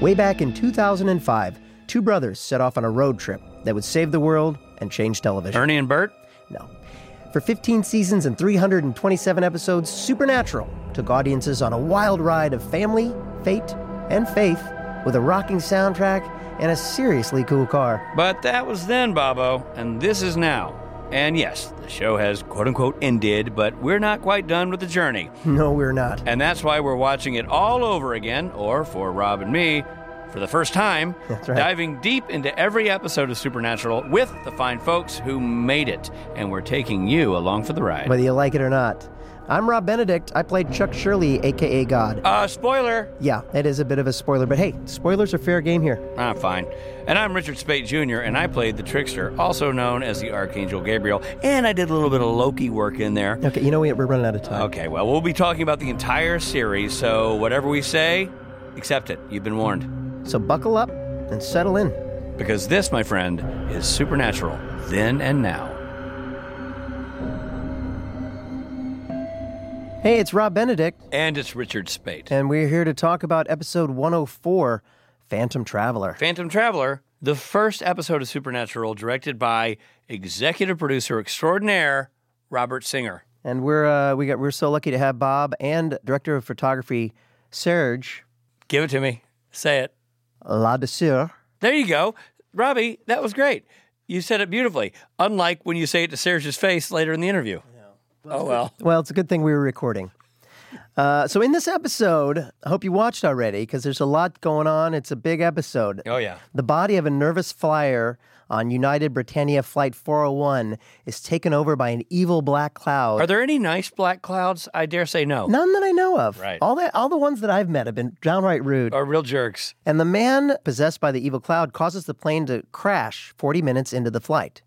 Way back in 2005, two brothers set off on a road trip that would save the world and change television. Ernie and Bert? No. For 15 seasons and 327 episodes, Supernatural took audiences on a wild ride of family, fate, and faith with a rocking soundtrack and a seriously cool car. But that was then, Bobo, and this is now. And yes, the show has quote unquote ended, but we're not quite done with the journey. No, we're not. And that's why we're watching it all over again, or for Rob and me, for the first time, That's right. diving deep into every episode of Supernatural with the fine folks who made it. And we're taking you along for the ride. Whether you like it or not. I'm Rob Benedict. I played Chuck Shirley, aka God. Uh, spoiler! Yeah, it is a bit of a spoiler, but hey, spoilers are fair game here. I'm fine. And I'm Richard Speight Jr., and I played the Trickster, also known as the Archangel Gabriel, and I did a little bit of Loki work in there. Okay, you know what? We're running out of time. Okay, well, we'll be talking about the entire series, so whatever we say, accept it. You've been warned. So buckle up and settle in. Because this, my friend, is Supernatural, then and now. Hey, it's Rob Benedict, And it's Richard Speight. and we're here to talk about episode 104 Phantom Traveler. Phantom Traveler, the first episode of Supernatural, directed by executive producer extraordinaire Robert Singer. And we're uh, we got we're so lucky to have Bob and director of photography Serge Give it to me. Say it. La Ladouceur. There you go. Robbie, that was great. You said it beautifully, unlike when you say it to Serge's face later in the interview. Oh, well. Well, it's a good thing we were recording. Uh, so in this episode, I hope you watched already because there's a lot going on. It's a big episode. Oh, yeah. The body of a nervous flyer on United Britannia Flight 401 is taken over by an evil black cloud. Are there any nice black clouds? I dare say no. None that I know of. Right. All the all the ones that I've met have been downright rude. Are real jerks. And the man possessed by the evil cloud causes the plane to crash 40 minutes into the flight.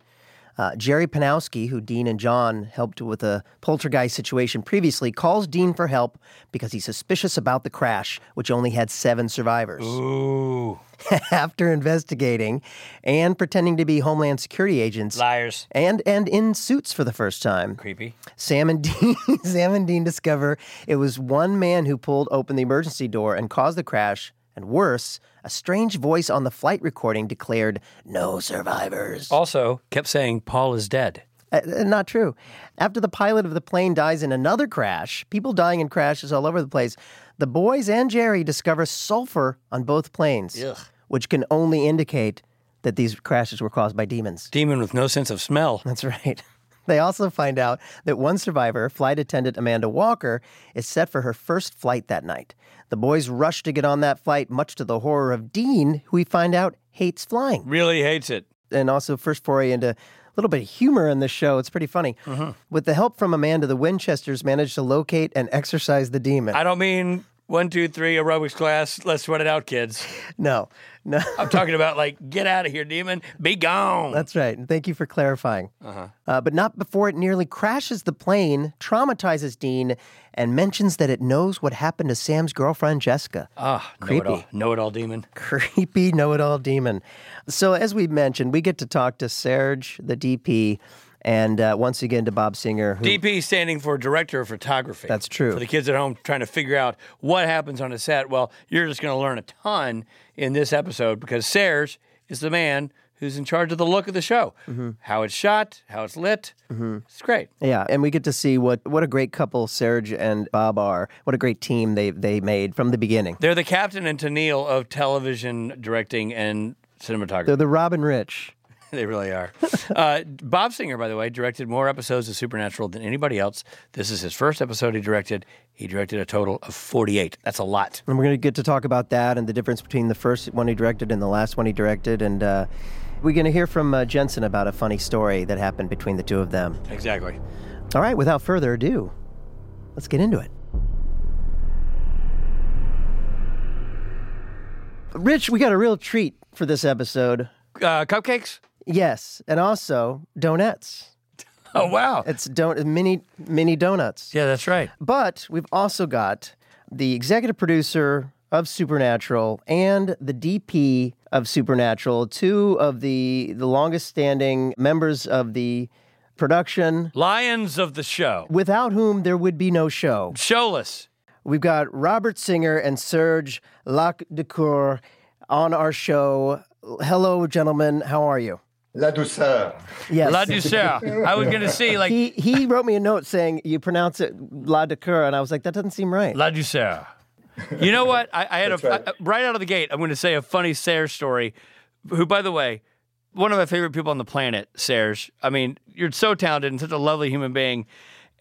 Uh, Jerry Panowski, who Dean and John helped with a poltergeist situation previously, calls Dean for help because he's suspicious about the crash, which only had seven survivors. Ooh. After investigating and pretending to be Homeland Security agents, Liars. and and in suits for the first time, Creepy. Sam and Dean, Sam and Dean discover it was one man who pulled open the emergency door and caused the crash. And worse, a strange voice on the flight recording declared, "No survivors." Also, kept saying Paul is dead. Uh, uh, not true. After the pilot of the plane dies in another crash, people dying in crashes all over the place. The boys and Jerry discover sulfur on both planes, Ugh. which can only indicate that these crashes were caused by demons. Demon with no sense of smell. That's right. They also find out that one survivor, flight attendant Amanda Walker, is set for her first flight that night. The boys rush to get on that flight, much to the horror of Dean, who we find out hates flying. Really hates it. And also, first foray into a little bit of humor in this show. It's pretty funny. Mm-hmm. With the help from Amanda, the Winchesters manage to locate and exorcise the demon. I don't mean one, two, three aerobics class. Let's sweat it out, kids. no, no. I'm talking about like, get out of here, demon. Be gone. That's right. And thank you for clarifying. Uh-huh. but not before it nearly crashes the plane, traumatizes Dean, and mentions that it knows what happened to Sam's girlfriend, Jessica. Ah, Creepy. Know it all, demon. Creepy know it all demon. So, as we mentioned, we get to talk to Serge, the DP, and uh, once again to Bob Singer, who DP standing for director of photography. That's true. For the kids at home trying to figure out what happens on a set, well, you're just going to learn a ton in this episode because Serge is the man who's in charge of the look of the show, Mm-hmm. how it's shot, how it's lit. It's great. Yeah, and we get to see what what a great couple Serge and Bob are. What a great team they they made from the beginning. They're the captain and Tennille of television directing and cinematography. They're the Robin Rich. they really are. uh, Bob Singer, by the way, directed more episodes of Supernatural than anybody else. This is his first episode he directed. He directed a total of 48. That's a lot. And we're going to get to talk about that and the difference between the first one he directed and the last one he directed. And uh, we're going to hear from uh, Jensen about a funny story that happened between the two of them. Exactly. All right, without further ado, let's get into it. Rich, we got a real treat for this episode. Uh, cupcakes? Yes, and also donuts. Oh, wow. It's don- mini mini donuts. Yeah, that's right. But we've also got the executive producer of Supernatural and the DP of Supernatural, two of the the longest standing members of the production, Lions of the show. without whom there would be no show. Showless. We've got Robert Singer and Serge Lac de Cour, on our show. Hello, gentlemen. How are you? La douceur. Yes. La douceur. I was going to say, like, he he wrote me a note saying you pronounce it la douceur, and I was like, that doesn't seem right. La douceur. You know what? I, I had a right. I- right out of the gate. I'm going to say a funny Serge story. Who, by the way, one of my favorite people on the planet, Serge. I mean, you're so talented and such a lovely human being.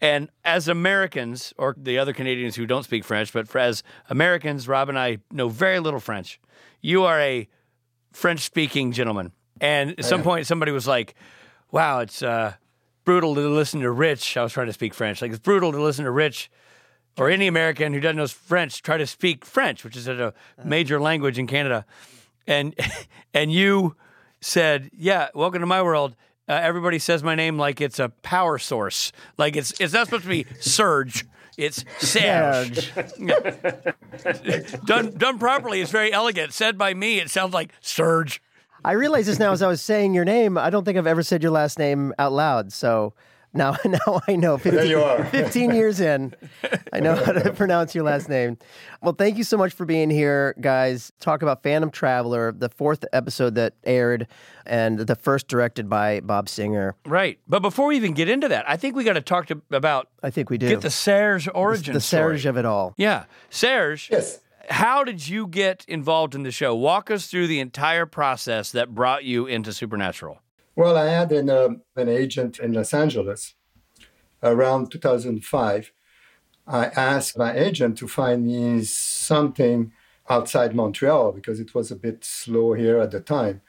And as Americans, or the other Canadians who don't speak French, but for, as Americans, Rob and I know very little French. You are a French-speaking gentleman. And at some point, somebody was like, "Wow, it's uh, brutal to listen to Rich." I was trying to speak French. Like it's brutal to listen to Rich or any American who doesn't know French try to speak French, which is a major language in Canada. And and you said, "Yeah, welcome to my world." Uh, everybody says my name like it's a power source. Like it's it's not supposed to be Surge. It's Serge. done done properly, it's very elegant. Said by me, it sounds like Surge. I realize this now as I was saying your name. I don't think I've ever said your last name out loud. So now, now I know. 15, There you are. 15 years in, I know how to pronounce your last name. Well, thank you so much for being here, guys. Talk about Phantom Traveler, the fourth episode that aired, and the first directed by Bob Singer. Right. But before we even get into that, I think we got to talk to, about I think we do. get the Serge origin the story. Serge of it all. Yeah, Serge. Yes. How did you get involved in the show? Walk us through the entire process that brought you into Supernatural. Well, I had an, um an agent in Los Angeles around 2005. I asked my agent to find me something outside Montreal because it was a bit slow here at the time.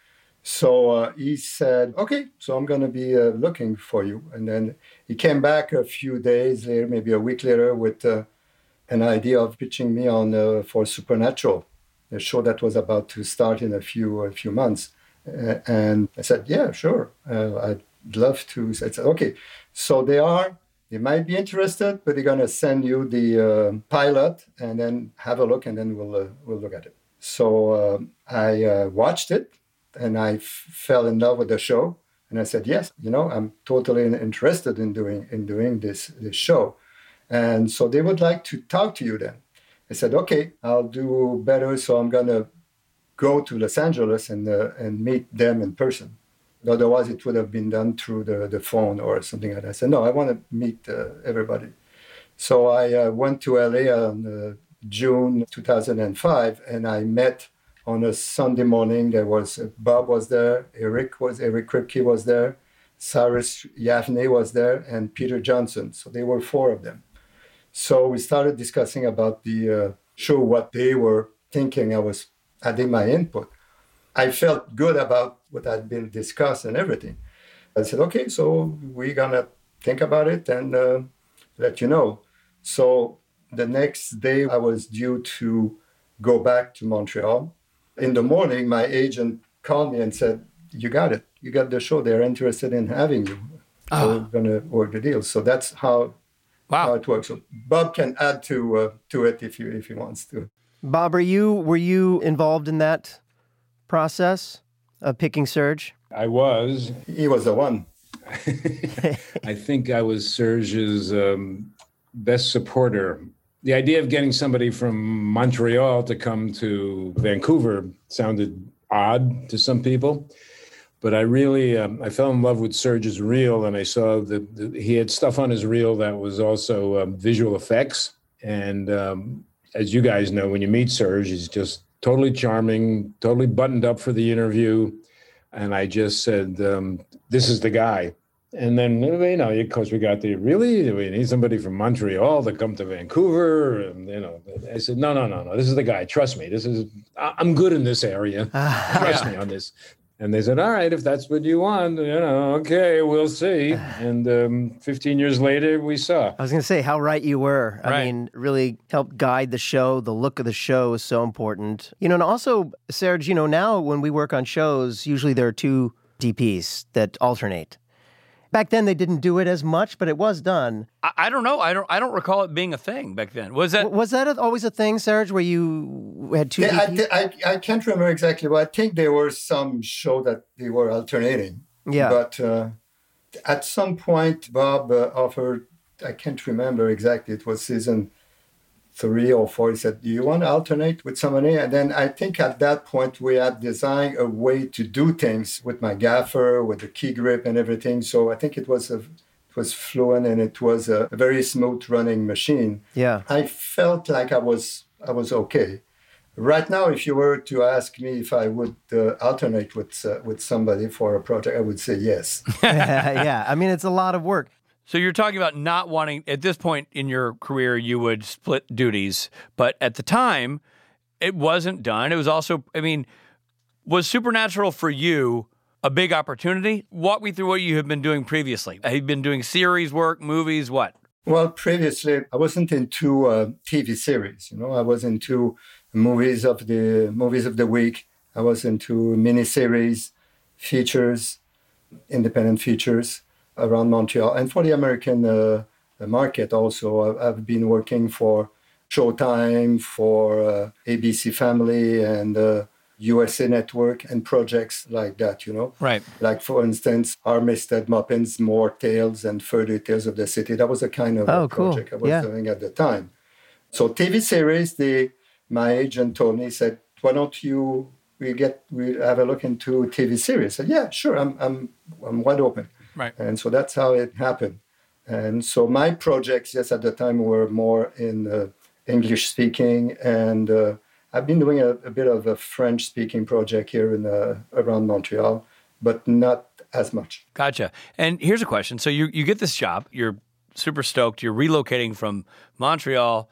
So uh, he said, okay, so I'm going to be uh, looking for you. And then he came back a few days later, maybe a week later, with uh, an idea of pitching me on uh, for Supernatural, a show that was about to start in a few a few months. Uh, and I said, yeah, sure, uh, I'd love to. I said, okay, so they are. They might be interested, but they're gonna send you the uh, pilot and then have a look, and then we'll uh, we'll look at it. So um I uh, watched it, and I f- fell in love with the show. And I said, yes, you know, I'm totally interested in doing in doing this this show. And so they would like to talk to you then. I said, okay, I'll do better. So I'm gonna go to Los Angeles and uh, and meet them in person. Otherwise, it would have been done through the, the phone or something like that. I said, no, I want to meet uh, everybody. So I uh, went to LA on uh, June 2005, and I met on a Sunday morning. There was uh, Bob was there, Eric was Eric Kripke was there, Cyrus Yavneh was there, and Peter Johnson. So they were four of them. So we started discussing about the uh, show, what they were thinking. I was adding my input. I felt good about what had been discussed and everything. I said, okay, so we're gonna think about it and uh, let you know. So the next day, I was due to go back to Montreal. In the morning, my agent called me and said, "You got it. You got the show. They're interested in having you. So we're gonna work the deal." So that's how how Wow. it works. So Bob can add to uh, to it if you if he wants to. Bob, are you were you involved in that process of picking Serge? I was. He was the one. I think I was Serge's um, best supporter. The idea of getting somebody from Montreal to come to Vancouver sounded odd to some people, but I really um, I fell in love with Serge's reel, and I saw that he had stuff on his reel that was also um, visual effects. And um, as you guys know, when you meet Serge, he's just totally charming, totally buttoned up for the interview. And I just said, um, "This is the guy." And then you know, of course, we got the really we need somebody from Montreal to come to Vancouver, and you know, I said, "No, no, no, no. This is the guy. Trust me. This is I- I'm good in this area. Trust me on this." And they said, "All right, if that's what you want, you know, okay, we'll see." And um, 15 years later, we saw. I was going to say how right you were. I mean, really helped guide the show. The look of the show is so important. You know, and also, Serge, you know, now when we work on shows, usually there are two DPs that alternate. Back then, they didn't do it as much, but it was done. I, I don't know. I don't. I don't recall it being a thing back then. Was that? Was that a, always a thing, Serge, where you had two Yeah, I, DPs? thi- I, I can't remember exactly, but I think there were some show that they were alternating. Yeah. But uh, at some point, Bob uh, offered, I can't remember exactly, it was season three or four. He said, Do you want to alternate with somebody? And then I think at that point we had designed a way to do things with my gaffer, with the key grip and everything. So I think it was a it was fluent and it was a very smooth running machine. Yeah. I felt like I was I was okay. Right now, if you were to ask me if I would uh, alternate with uh, with somebody for a project, I would say yes. yeah. I mean, it's a lot of work. So you're talking about not wanting at this point in your career you would split duties, but at the time it wasn't done. It was also I mean, was Supernatural for you a big opportunity? Walk me through what you have been doing previously. Have you been doing series work, movies, what? Well, previously I wasn't into uh, TV series. You know, I was into movies of the movies of the week. I was into miniseries, features, independent features around Montreal and for the American uh, market also. I've been working for Showtime, for uh, ABC Family, and uh, USA Network, and projects like that, you know? Right. Like, for instance, Armistead Maupin's More Tales and Further Tales of the City. That was a kind of oh, cool. project I was yeah. doing at the time. So, TV series, the my agent told me, he said, why don't you we get we have a look into TV series? I said, yeah, sure, I'm I'm I'm wide open. Right. And so that's how it happened. And so my projects, yes, at the time were more in uh, English speaking, and uh, I've been doing a, a, bit of a French speaking project here in uh, around Montreal, but not as much. Gotcha. And here's a question: So you you get this job, you're super stoked, you're relocating from Montreal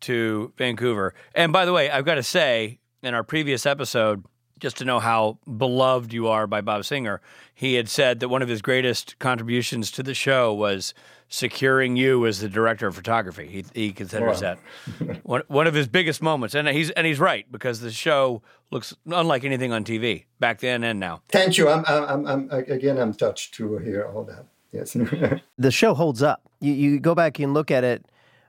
to Vancouver, and by the way, I've got to say, in our previous episode just to know how beloved you are by Bob Singer, he had said that one of his greatest contributions to the show was securing you as the director of photography. He, he considers wow. that one, one of his biggest moments, and he's and he's right because the show looks unlike anything on TV back then and now. Thank you. I'm, I'm, I'm again, I'm touched to hear all that. Yes. the show holds up. You, you go back and look at it.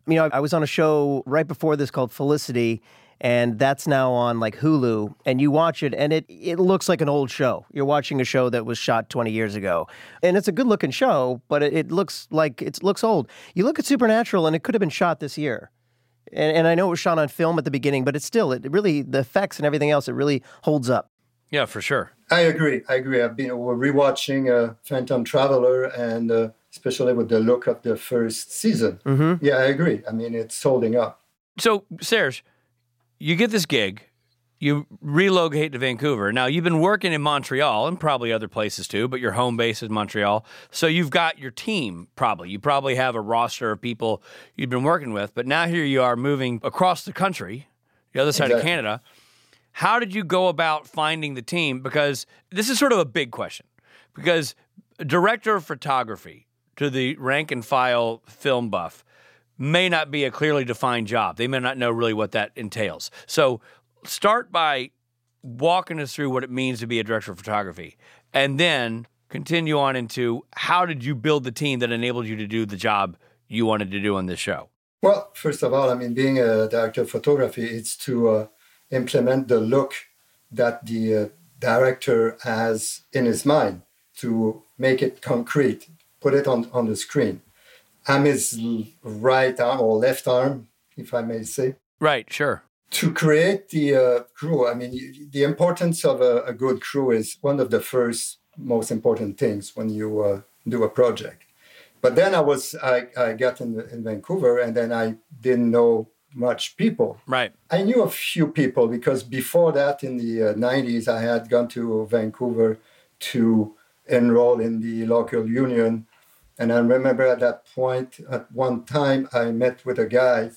You know, I was on a show right before this called Felicity, and that's now on like Hulu and you watch it and it it looks like an old show. You're watching a show that was shot 20 years ago. And it's a good-looking show, but it, it looks like it looks old. You look at Supernatural and it could have been shot this year. And, and I know it was shot on film at the beginning, but it's still it really the effects and everything else it really holds up. Yeah, for sure. I agree. I agree. I've been rewatching uh, Phantom Traveler and uh, especially with the look of the first season. Mm-hmm. Yeah, I agree. I mean, it's holding up. So, Serge, you get this gig, you relocate to Vancouver. Now, you've been working in Montreal and probably other places too, but your home base is Montreal. So you've got your team probably. You probably have a roster of people you've been working with, but now here you are moving across the country, the other side exactly. of Canada. How did you go about finding the team? Because this is sort of a big question. Because director of photography to the rank and file film buff may not be a clearly defined job. They may not know really what that entails. So start by walking us through what it means to be a director of photography and then continue on into how did you build the team that enabled you to do the job you wanted to do on this show? Well, first of all, I mean, being a director of photography, it's to uh, implement the look that the uh, director has in his mind to make it concrete, put it on, on the screen. I'm his right arm or left arm, if I may say. Right, sure. To create the uh, crew, I mean, the importance of a, a, good crew is one of the first most important things when you uh, do a project. But then I was, I, I got in, in Vancouver and then I didn't know much people. Right. I knew a few people because before that, in the uh, 90s, I had gone to Vancouver to enroll in the local union and I remember at that point, at one time, I met with a guy.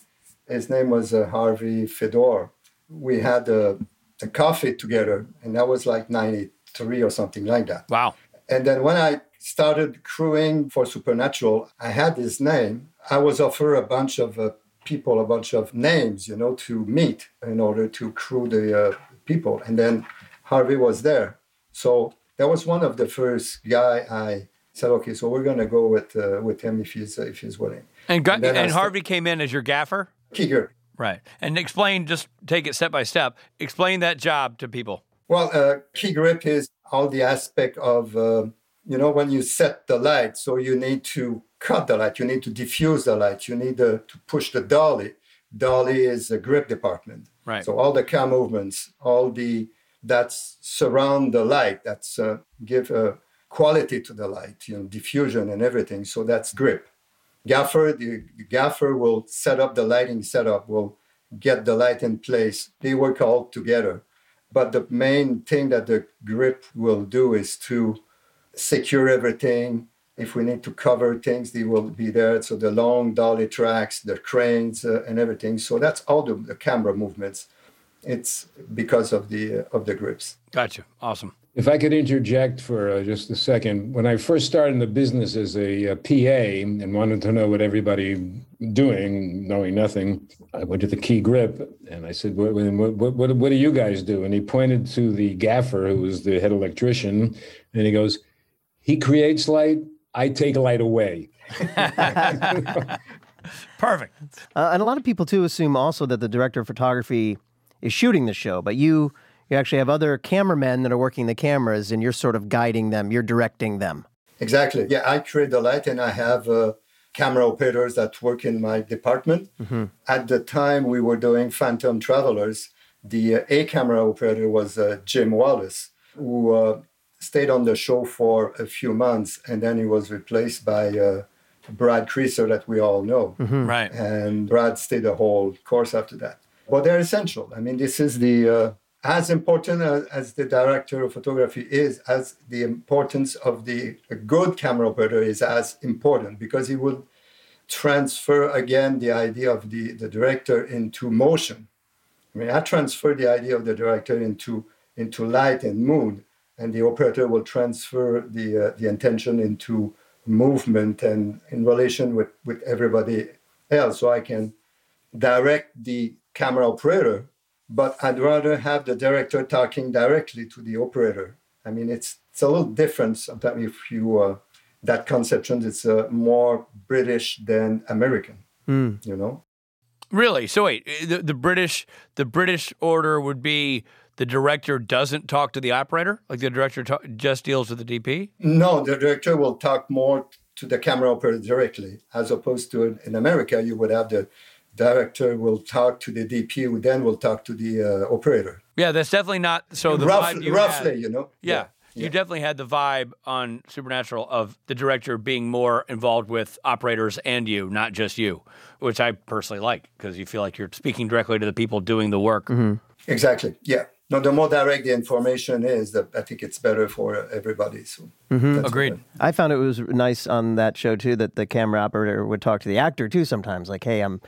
His name was uh, Harvey Fedor. We had a, a, coffee together, and that was like 93 or something like that. Wow. And then when I started crewing for Supernatural, I had his name. I was offered a bunch of uh, people, a bunch of names, you know, to meet in order to crew the uh, people. And then Harvey was there. So that was one of the first guy I said, okay, so we're going to go with uh, with him if he's uh, if he's willing. And, and, and Harvey came in as your gaffer. Key grip. Right. And explain, just take it step by step. Explain that job to people. Well, uh, key grip is all the aspect of uh, you know when you set the light. So you need to cut the light. You need to diffuse the light. You need uh, to push the dolly. dolly is the grip department. Right. So all the cam movements, all the that surround the light, that's uh, give a quality to the light, you know, diffusion and everything. So that's grip. Gaffer, the, gaffer will set up the lighting setup, will get the light in place. They work all together. But the main thing that the grip will do is to secure everything. If we need to cover things, they will be there. So the long dolly tracks, the cranes, uh, and everything. So that's all the, the camera movements. It's because of the uh, of the grips. Gotcha. Awesome. If I could interject for uh, just a second, when I first started in the business as a, a, PA and wanted to know what everybody doing, knowing nothing, I went to the key grip and I said, what, what, what, what do you guys do? And he pointed to the gaffer, who was the head electrician, and he goes, he creates light, I take light away. Perfect. Uh, and a lot of people too assume also that the director of photography is shooting the show, but you you actually have other cameramen that are working the cameras and you're sort of guiding them, you're directing them. Exactly. Yeah, I create the light and I have uh, camera operators that work in my department. Mm-hmm. At the time we were doing Phantom Travelers, the uh, A camera operator was uh, Jim Wallace, who uh, stayed on the show for a few months and then he was replaced by uh, Brad Creasser that we all know. Mm-hmm. Right. And Brad stayed the whole course after that. But they're essential. I mean, this is the uh, as important as, as, the director of photography is, as the importance of the good camera operator is as important because he will transfer again the idea of the, the director into motion. I mean, I transfer the idea of the director into, into light and mood, and the operator will transfer the, uh, the intention into movement and in relation with, with everybody else. So I can direct the camera operator but I'd rather have the director talking directly to the operator. I mean, it's it's a little different sometimes if you uh, that conception is uh, more British than American. Mm. You know. Really? So wait, eh, the, the British the British order would be the director doesn't talk to the operator, like the director ta- just deals with the DP. No, the director will talk more to the camera operator directly, as opposed to in America, you would have the director will talk to the DP, who then will talk to the uh, operator. Yeah, that's definitely not so. The Rough, vibe you roughly, had, you know. Yeah. yeah. You definitely had the vibe on Supernatural of the director being more involved with operators and you, not just you, which I personally like because you feel like you're speaking directly to the people doing the work. Mm-hmm. Exactly. Yeah. No, the more direct the information is, the, I think it's better for everybody. So mm-hmm. agreed. I found it was nice on that show too that the camera operator would talk to the actor too sometimes, like, "Hey, I'm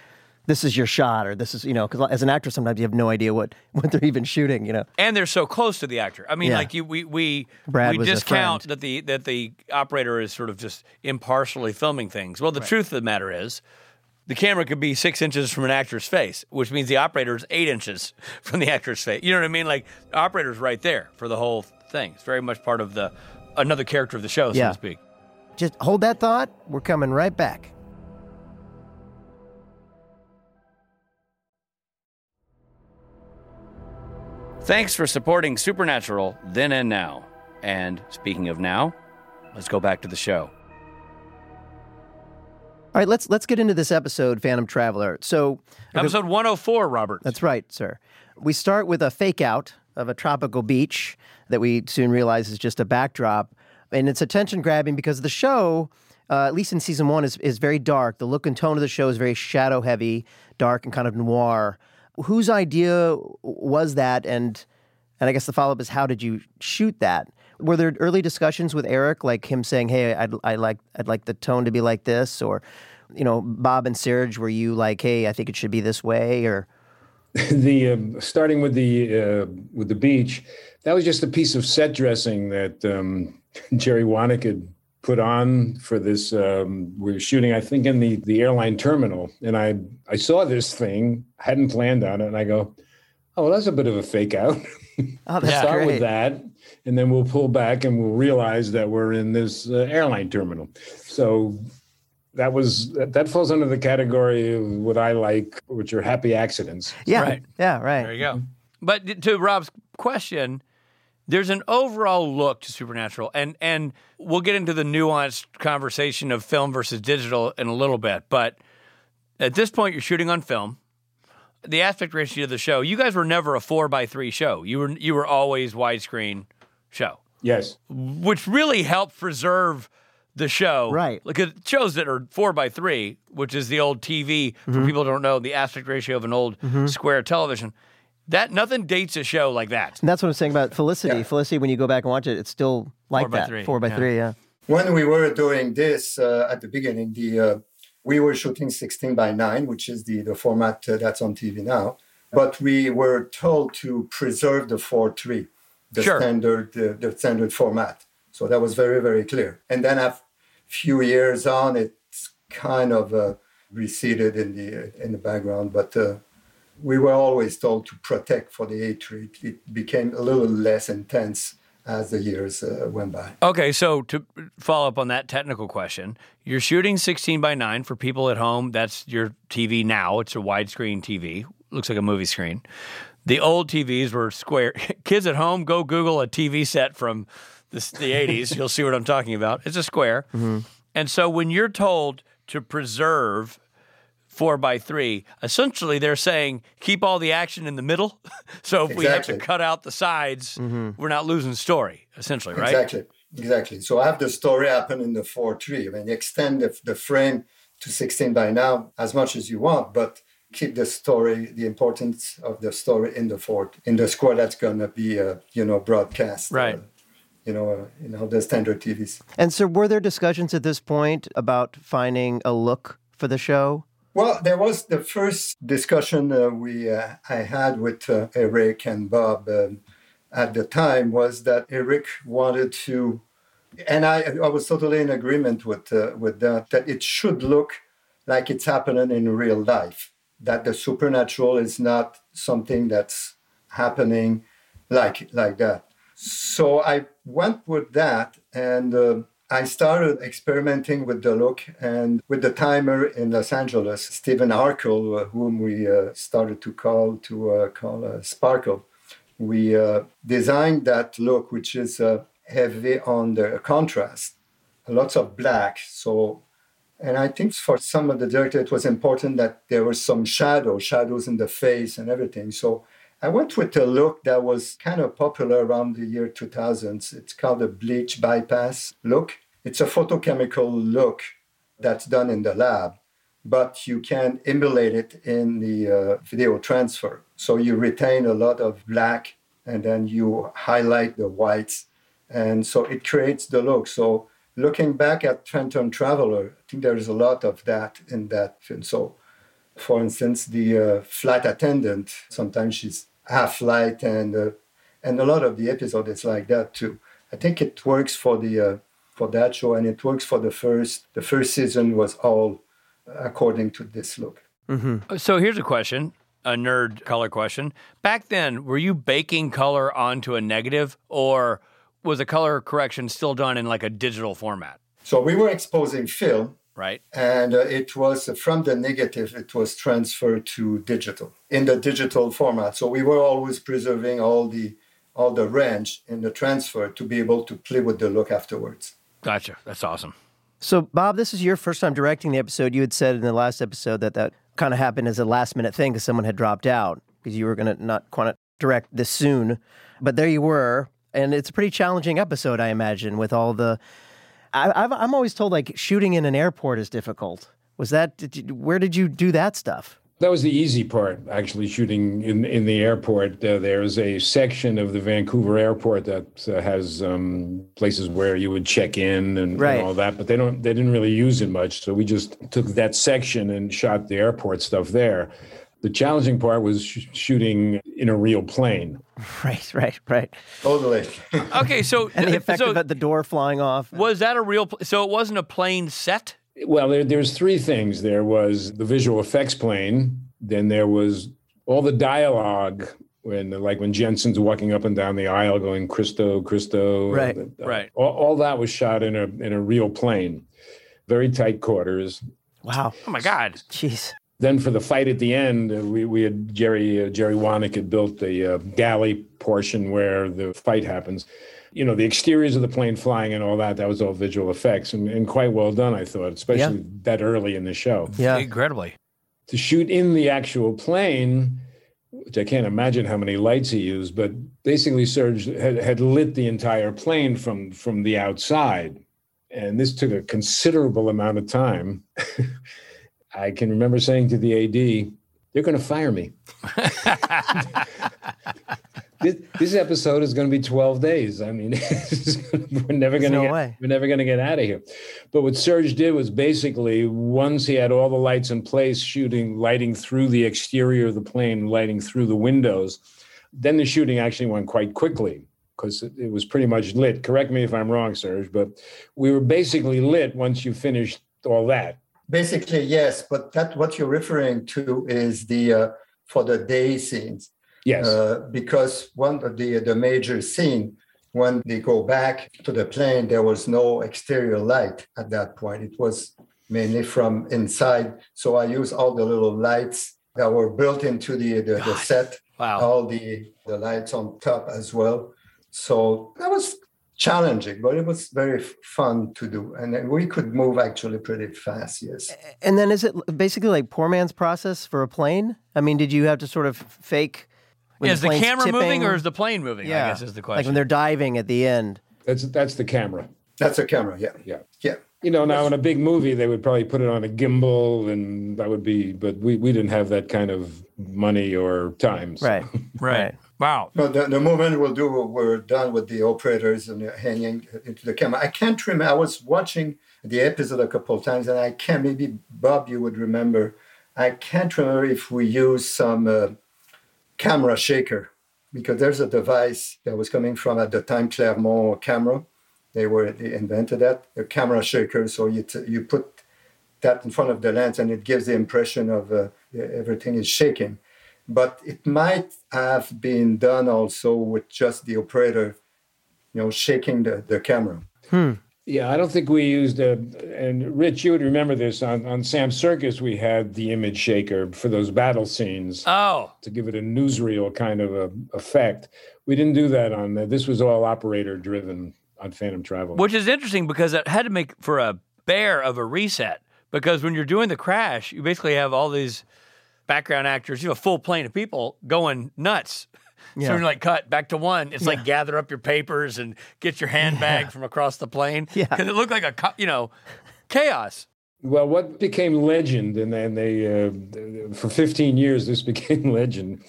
this is your shot or this is you know because as an actor sometimes you have no idea what what they're even shooting you know and they're so close to the actor i mean yeah. like you we we, Brad we discount that the that the operator is sort of just impartially filming things well the right. truth of the matter is the camera could be six inches from an actor's face, which means the operator is eight inches from the actor's face. You know what I mean? Like the operator's right there for the whole thing. It's very much part of the another character of the show, yeah. so to speak. Just hold that thought. We're coming right back. Thanks for supporting Supernatural then and now. And speaking of now, let's go back to the show. All right, let's let's get into this episode, Phantom Traveler. So, episode 104, Robert. That's right, sir. We start with a fake out of a tropical beach that we soon realize is just a backdrop, and it's attention grabbing because the show, uh, at least in season one, is is very dark. The look and tone of the show is very shadow heavy, dark, and kind of noir whose idea was that? And and I guess the follow up is how did you shoot that? Were there early discussions with Eric, like him saying, "Hey, I'd I like I'd like the tone to be like this," or you know, Bob and Serge, were you like, "Hey, I think it should be this way," or the um, starting with the uh, with the beach, that was just a piece of set dressing that um, Jerry Wanek had put on for this. Um, we are shooting, I think, in the the airline terminal, and I I saw this thing, hadn't planned on it, and I go, "Oh, well, that's a bit of a fake out." Oh, that's Start great. with that, and then we'll pull back and we'll realize that we're in this uh, airline terminal. So that was that falls under the category of what I like, which are happy accidents. Yeah, right. Yeah, right. There you go. But to Rob's question, there's an overall look to Supernatural, and and we'll get into the nuanced conversation of film versus digital in a little bit. But at this point, you're shooting on film. the aspect ratio of the show. You guys were never a four by three show. You were you were always widescreen show, Yes. which really helped preserve the show. Right. like uh, shows that are four by three, which is the old TV. For mm-hmm. people who don't know, the aspect ratio of an old mm-hmm. square television. That nothing dates a show like that. And that's what I'm saying about Felicity. Yeah. Felicity, when you go back and watch it, it's still like Four by that. three, Four by yeah. three, yeah. When we were doing this uh, at the beginning, the uh, we were shooting 16 by 9, which is the, the format uh, that's on TV now. But we were told to preserve the 4:3, the Sure. standard uh, the standard format. So that was very very clear. And then a few years on, it's kind of uh, receded in the in the background. But uh, we were always told to protect for the A3. It, it became a little less intense as the years uh, went by. Okay, so to follow up on that technical question, you're shooting 16 by 9 for people at home. That's your TV now. It's a widescreen TV. Looks like a movie screen. The old TVs were square. Kids at home, go Google a TV set from the, the 80s. You'll see what I'm talking about. It's a square. And so when you're told to preserve four by three, essentially they're saying keep all the action in the middle. so if we have to cut out the sides, we're not losing story, essentially, right? Exactly. Exactly. So have the story happen in the 4-3. I mean, extend the, the frame to 16 by now as much as you want, but keep the story, the importance of the story in the fort, in the square that's going to be, uh, you know, broadcast. Right. Uh, you know, uh, you know, the standard TVs. And so, were there discussions at this point about finding a look for the show? Well, there was the first discussion uh, we uh, I had with uh, Eric and Bob um, at the time was that Eric wanted to, and I I was totally in agreement with uh, with that that it should look like it's happening in real life. That the supernatural is not something that's happening like like that. So I went with that and. I started experimenting with the look and with the timer in Los Angeles, Stephen Arkle, uh, whom we uh, started to call to uh, call uh, Sparkle. We uh, designed that look, which is uh, heavy on the contrast, lots of black. So, and I think for some of the director, it was important that there was some shadow, shadows in the face and everything. So I went with a look that was kind of popular around the year 2000s. It's called a bleach bypass look. It's a photochemical look that's done in the lab, but you can emulate it in the uh, video transfer. So you retain a lot of black and then you highlight the whites. And so it creates the look. So looking back at Phantom Traveler, I think there's a lot of that in that film. So for instance, the uh, flight attendant, sometimes she's half flight, and uh, and a lot of the episode is like that too. I think it works for the uh, for that show, and it works for the first. The first season was all according to this look. So here's a question, a nerd color question. Back then, were you baking color onto a negative, or was the color correction still done in like a digital format? So we were exposing film, Right. and uh, it was uh, from the negative. It was transferred to digital in the digital format. So we were always preserving all the all the range in the transfer to be able to play with the look afterwards. Gotcha. That's awesome. So, Bob, this is your first time directing the episode. You had said in the last episode that that kind of happened as a last minute thing because someone had dropped out because you were going to not quite direct this soon. But there you were. And it's a pretty challenging episode, I imagine, with all the. I, I'm always told like shooting in an airport is difficult. Was that, did you, where did you do that stuff? That was the easy part, actually, shooting in in the airport. Uh, there's a section of the Vancouver airport that uh, has um, places where you would check in and, Right. and all that, but they don't. They didn't really use it much, so we just took that section and shot the airport stuff there. The challenging part was sh- shooting in a real plane. Right, right, right. Totally. Okay, so And the effect so of the door flying off. was that a real? Pl- so it wasn't a plane set. Well, there, there's three things. There was the visual effects plane. Then there was all the dialogue when, like, when Jensen's walking up and down the aisle, going "Christo, Christo." Right, Uh, right. All, all that was shot in a in a real plane, very tight quarters. Wow. Oh my God. Jeez. Then for the fight at the end, uh, we, we had Jerry uh, Jerry Wanek had built the uh, galley portion where the fight happens. You know, the exteriors of the plane flying and all that, that was all visual effects and, and quite well done, I thought, especially that early in the show. Yeah. Incredibly. to shoot in the actual plane, which I can't imagine how many lights he used, but basically Serge had, had lit the entire plane from from the outside. And this took a considerable amount of time. I can remember saying to the AD, they're going to fire me. this, this, episode is going to be 12 days. I mean, we're never going to no get, we're never going to get out of here. But what Serge did was basically once he had all the lights in place, shooting, lighting through the exterior of the plane, lighting through the windows, then the shooting actually went quite quickly because it was pretty much lit. Correct me if I'm wrong, Serge, but we were basically lit once you finished all that. Basically, yes, but that what you're referring to is the uh, for the day scenes. Yes. Uh, because one of the the major scene when they go back to the plane, there was no exterior light at that point. It was mainly from inside. So I used all the little lights that were built into the the, the set. Wow. All the the lights on top as well. So that was challenging, but it was very fun to do. And we could move actually pretty fast, yes. And then is it basically like poor man's process for a plane? I mean, did you have to sort of fake? Yeah, is the, the camera tipping? moving or is the plane moving? Yeah. I guess is the question. Like when they're diving at the end. That's that's the camera. That's a camera, yeah. Yeah. Yeah. You know, now in a big movie, they would probably put it on a gimbal, and that would be. But we, we didn't have that kind of money or times. So. Right, right. Wow. No, the, the moment we'll do, we're done with the operators and hanging into the camera. I can't remember. I was watching the episode a couple of times, and I can't. Maybe Bob, you would remember. I can't remember if we used some uh, camera shaker because there's a device that was coming from at the time Clairmont camera. They were they invented that a camera shaker. So you t- you put that in front of the lens, and it gives the impression of uh, everything is shaking but it might have been done also with just the operator, you know, shaking the, the camera. Hmm. Yeah, I don't think we used a. And Rich, you would remember this on on Sam Circus. We had the image shaker for those battle scenes. Oh, to give it a newsreel kind of a effect. We didn't do that on. This was all operator driven on Phantom Travel, which is interesting because it had to make for a bear of a reset. Because when you're doing the crash, you basically have all these background actors, you know, a full plane of people going nuts. Yeah. So you're like, cut back to one. It's yeah. like gather up your papers and get your handbag yeah. from across the plane. Yeah, because it looked like a you know chaos. Well, what became legend, and then they uh, for 15 years this became legend.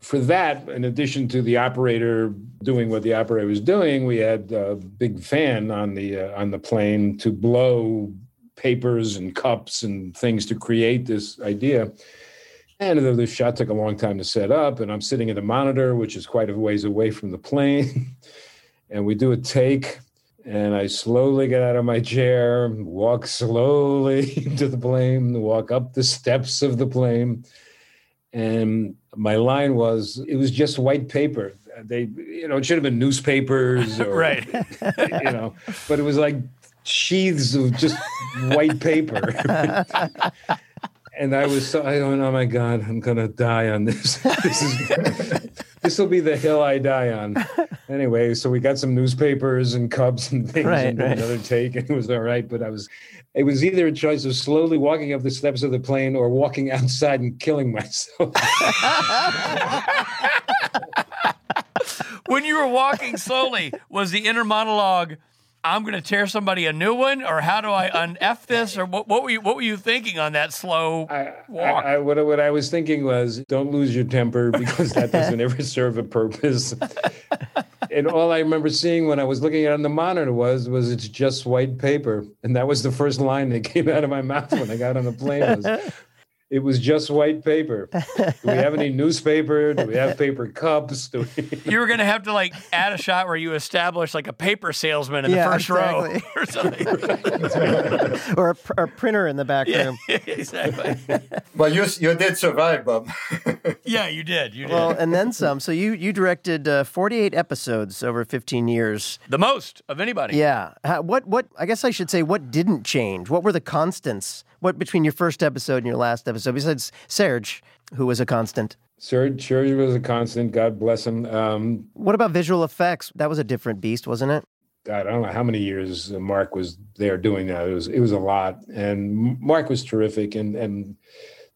For that, in addition to the operator doing what the operator was doing, we had a big fan on the uh, on the plane to blow papers and cups and things to create this idea. And the shot took a long time to set up, and I'm sitting at a monitor, which is quite a ways away from the plane. and we do a take, and I slowly get out of my chair, walk slowly to the plane, walk up the steps of the plane. And my line was, it was just white paper. They, you know, it should have been newspapers or, right. you know, but it was like sheaths of just white paper and I was so I don't oh my god I'm gonna die on this. this is this will be the hill I die on. Anyway, so we got some newspapers and cups and things right, and right. another take, and it was all right. But I was it was either a choice of slowly walking up the steps of the plane or walking outside and killing myself. when you were walking slowly, was the inner monologue? I'm going to tear somebody a new one, or how do I unf this, or what, what were you what were you thinking on that slow I, walk? I, I, what, what I was thinking was, don't lose your temper because that doesn't ever serve a purpose. and all I remember seeing when I was looking at it on the monitor was was it's just white paper, and that was the first line that came out of my mouth when I got on the plane. Was, it was just white paper. Do we have any newspaper? Do we have paper cups? We... You were going to have to like add a shot where you establish like a paper salesman in yeah, the first exactly. row or something. or, a, or, a, printer in the back room. Yeah, exactly. well, you, you did survive, Bob. yeah, you did. You did. Well, and then some. So you, you directed uh, 48 episodes over 15 years. The most of anybody. Yeah. what, what, I guess I should say, what didn't change? What were the constants? What between your first episode and your last episode? Besides Serge, who was a constant. Serge, Serge was a constant. God bless him. Um, what about visual effects? That was a different beast, wasn't it? God, I don't know how many years Mark was there doing that. It was it was a lot, and Mark was terrific. And and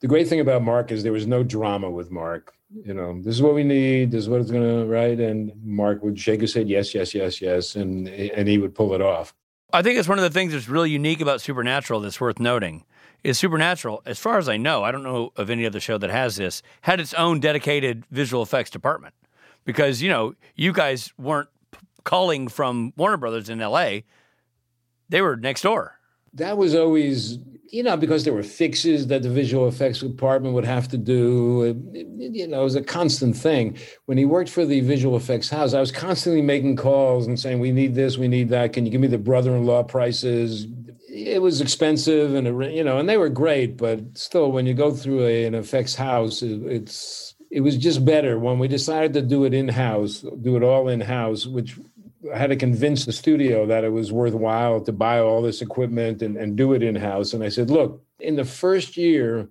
the great thing about Mark is there was no drama with Mark. You know, this is what we need. This is what it's going to right. And Mark would shake his head, yes, yes, yes, yes, and and he would pull it off. I think it's one of the things that's really unique about Supernatural that's worth noting. Is Supernatural, as far as I know, I don't know of any other show that has this, had its own dedicated visual effects department. Because, you know, you guys weren't calling from Warner Brothers in LA, they were next door. That was always you know, because there were fixes that the visual effects department would have to do. You know, it was a constant thing. When he worked for the visual effects house, I was constantly making calls and saying, "We need this, we need that. Can you give me the brother-in-law prices?" It was expensive, and it, you know, and they were great, but still, when you go through a, an effects house, it, it's it was just better when we decided to do it in house, do it all in house, which I had to convince the studio that it was worthwhile to buy all this equipment and, and do it in house. And I said, look, in the first year,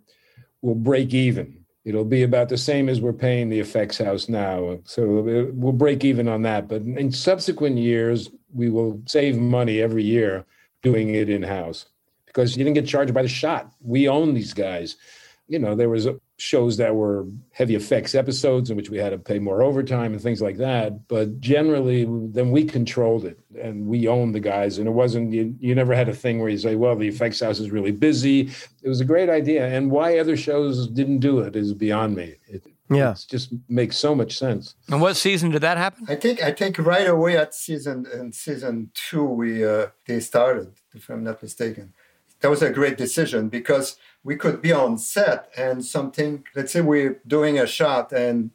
we'll break even. It'll be about the same as we're paying the effects house now. So uh, we'll break even on that. But in subsequent years, we will save money every year doing it in house because you didn't get charged by the shot. We own these guys. You know, there was shows that were heavy effects episodes in which we had to pay more overtime and things like that. But generally, then we controlled it and we owned the guys. And it wasn't, you, you never had a thing where you say, well, the effects house is really busy. It was a great idea. And why other shows didn't do it is beyond me. It, yeah. It just makes so much sense. And what season did that happen? I think I think right away at season in season two we uh, they started, if I'm not mistaken. That was a great decision because we could be on set and something, let's say we're doing a shot and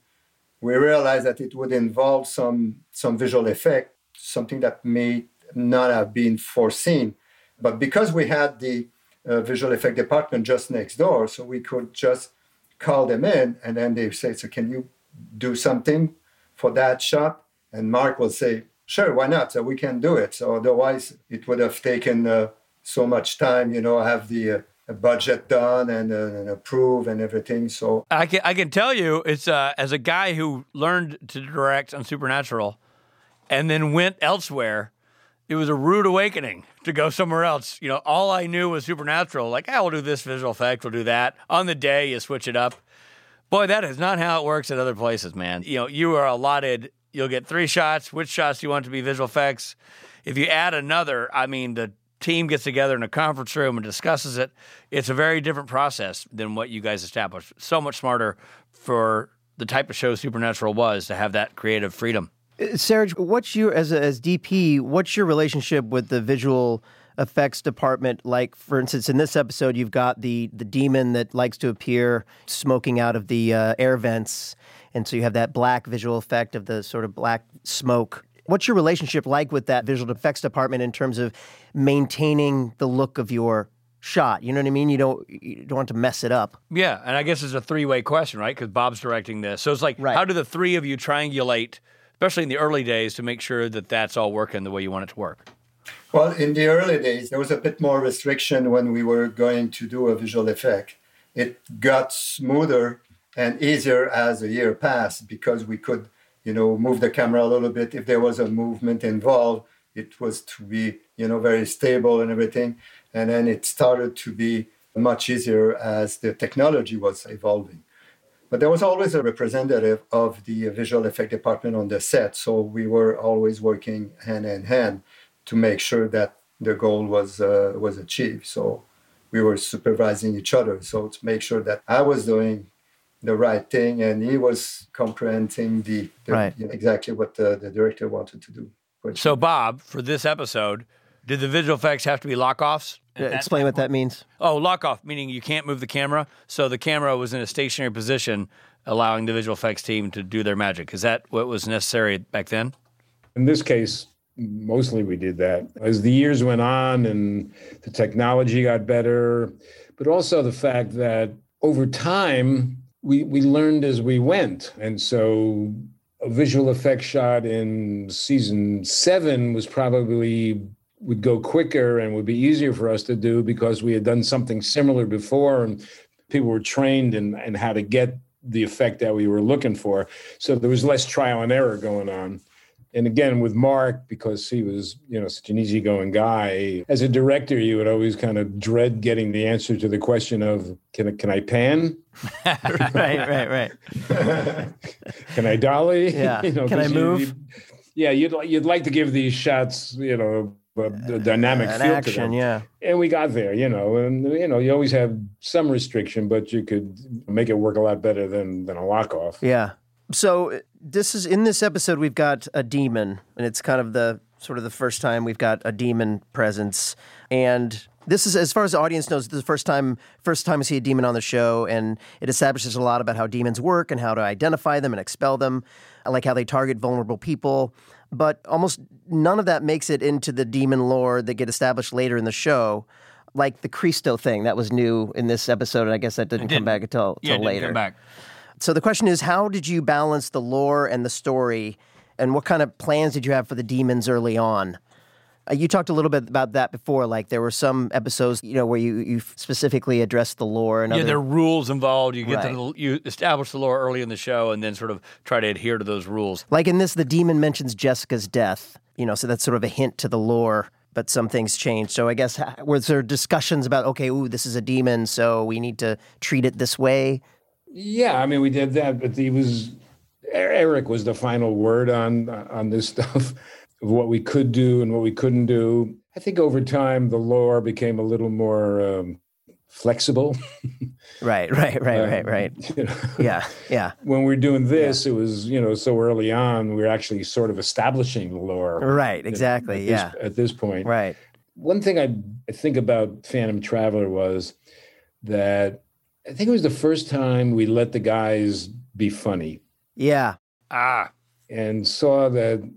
we realize that it would involve some, some visual effect, something that may not have been foreseen. But because we had the uh, visual effect department just next door, so we could just call them in and then they say, So, can you do something for that shot? And Mark will say, Sure, why not? So, we can do it. So, otherwise, it would have taken uh, so much time, you know, have the uh, a budget done and, uh, and approved and everything. So I can I can tell you, it's uh, as a guy who learned to direct on Supernatural, and then went elsewhere. It was a rude awakening to go somewhere else. You know, all I knew was Supernatural. Like, I ah, will do this visual effect, we'll do that. On the day, you switch it up. Boy, that is not how it works at other places, man. You know, you are allotted. You'll get three shots. Which shots do you want to be visual effects? If you add another, I mean, the team gets together in a conference room and discusses it, it's a very different process than what you guys established. So much smarter for the type of show Supernatural was to have that creative freedom. Serge, what's your as a, as DP? What's your relationship with the visual effects department? Like, for instance, in this episode, you've got the the demon that likes to appear smoking out of the uh, air vents, and so you have that black visual effect of the sort of black smoke What's your relationship like with that visual effects department in terms of maintaining the look of your shot? You know what I mean? You don't you don't want to mess it up. Yeah, and I guess it's a three way question, right? Because Bob's directing this, so it's like, right. how do the three of you triangulate, especially in the early days, to make sure that that's all working the way you want it to work? Well, in the early days, there was a bit more restriction when we were going to do a visual effect. It got smoother and easier as the year passed because we could you know, move the camera a little bit. If there was a movement involved, it was to be, you know, very stable and everything. And then it started to be much easier as the technology was evolving. But there was always a representative of the visual effect department on the set. So we were always working hand in hand to make sure that the goal was uh, was achieved. So we were supervising each other. So to make sure that I was doing the right thing, and he was comprehending the, the right. you know, exactly what the, the director wanted to do. So, Bob, for this episode, did the visual effects have to be lock offs? Yeah, explain what that means. Oh, lock off, meaning you can't move the camera. So the camera was in a stationary position, allowing the visual effects team to do their magic. Is that what was necessary back then? In this case, mostly we did that. As the years went on and the technology got better, but also the fact that over time, we we learned as we went, and so a visual effect shot in season seven was probably would go quicker and would be easier for us to do because we had done something similar before and people were trained in, in how to get the effect that we were looking for. So there was less trial and error going on. And again, with Mark, because he was, you know, such an easygoing guy, as a director, you would always kind of dread getting the answer to the question of, can I, can I pan? right, right, right. can I dolly? Yeah. you know, Can I 'cause you- move? you- yeah, you'd like you'd like to give these shots, you know, a, a uh, dynamic An feel to action, them. yeah. And we got there, you know, and you know, you always have some restriction, but you could make it work a lot better than than a lock off. Yeah. So uh, this is in this episode we've got a demon, and it's kind of the sort of the first time we've got a demon presence. And this is as far as the audience knows, this is the first time first time we see a demon on the show, and it establishes a lot about how demons work and how to identify them and expel them, I like how they target vulnerable people. But almost none of that makes it into the demon lore that get established later in the show. Like the Christo thing that was new in this episode, and I guess that didn't, come didn't. back until, Yeah, until it didn't later. come back. So the question is, how did you balance the lore and the story, and what kind of plans did you have for the demons early on? Uh, you talked a little bit about that before. Like there were some episodes, you know, where you, you specifically addressed the lore and Yeah, other. there are rules involved. You get Right. the, you establish the lore early in the show, and then sort of try to adhere to those rules. Like in this, the demon mentions Jessica's death. You know, so that's sort of a hint to the lore. But some things changed. So I guess ha- was there discussions about okay, ooh, this is a demon, so we need to treat it this way? Yeah, I mean, we did that, but he was Eric was the final word on on this stuff of what we could do and what we couldn't do. I think over time the lore became a little more um, flexible. Right, right, right, right, Um, right. you know. Yeah, yeah, When we are doing this, it was you know so early on we were actually sort of establishing the lore. right, at exactly. this- Yeah, at this point, right. one thing I, I think about Phantom Traveler was that I think it was the first time we let the guys be funny Yeah, Ah, and saw that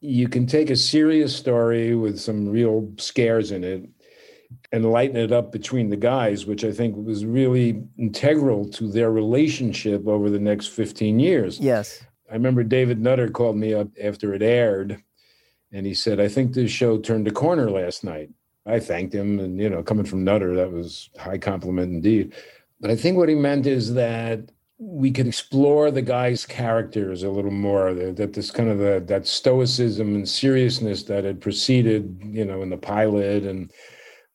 you can take a serious story with some real scares in it and lighten it up between the guys, which I think was really integral to their relationship over the next 15 years. yes. I remember David Nutter called me up after it aired and he said, I think this show turned a corner last night. I thanked him. And, you know, coming from Nutter, that was high compliment indeed. But I think what he meant is that we could explore the guy's characters a little more, that, that this kind of the, that stoicism and seriousness that had preceded, you know, in the pilot and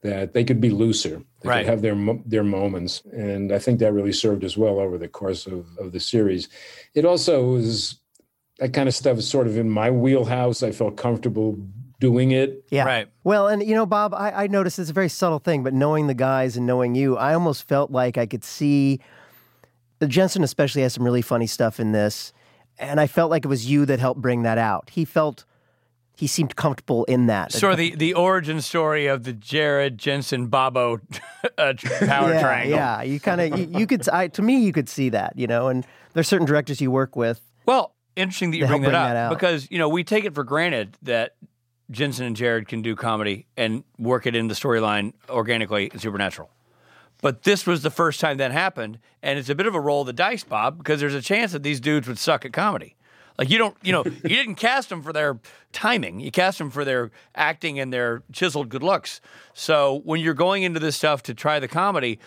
that they could be looser. They Right. could have their their moments. And I think that really served us well over the course of, of the series. It also was that kind of stuff is sort of in my wheelhouse. I felt comfortable doing it. Yeah. Right. Well, and you know, Bob, I, I noticed it's a very subtle thing, but knowing the guys and knowing you, I almost felt like I could see. Jensen especially has some really funny stuff in this, and I felt like it was you that helped bring that out. He felt he seemed comfortable in that. sort of the, the origin story of the Jared Jensen Bobo uh, power yeah, triangle. yeah. You kind of you, you could I, to me you could see that, you know. And there's certain directors you work with. Well, interesting that you bring that, bring up that out. because you know we take it for granted that Jensen and Jared can do comedy and work it in the storyline organically and Supernatural. But this was the first time that happened, and it's a bit of a roll of the dice, Bob, because there's a chance that these dudes would suck at comedy. Like you don't, you know, you didn't cast them for their timing. You cast them for their acting and their chiseled good looks. So when you're going into this stuff to try the comedy,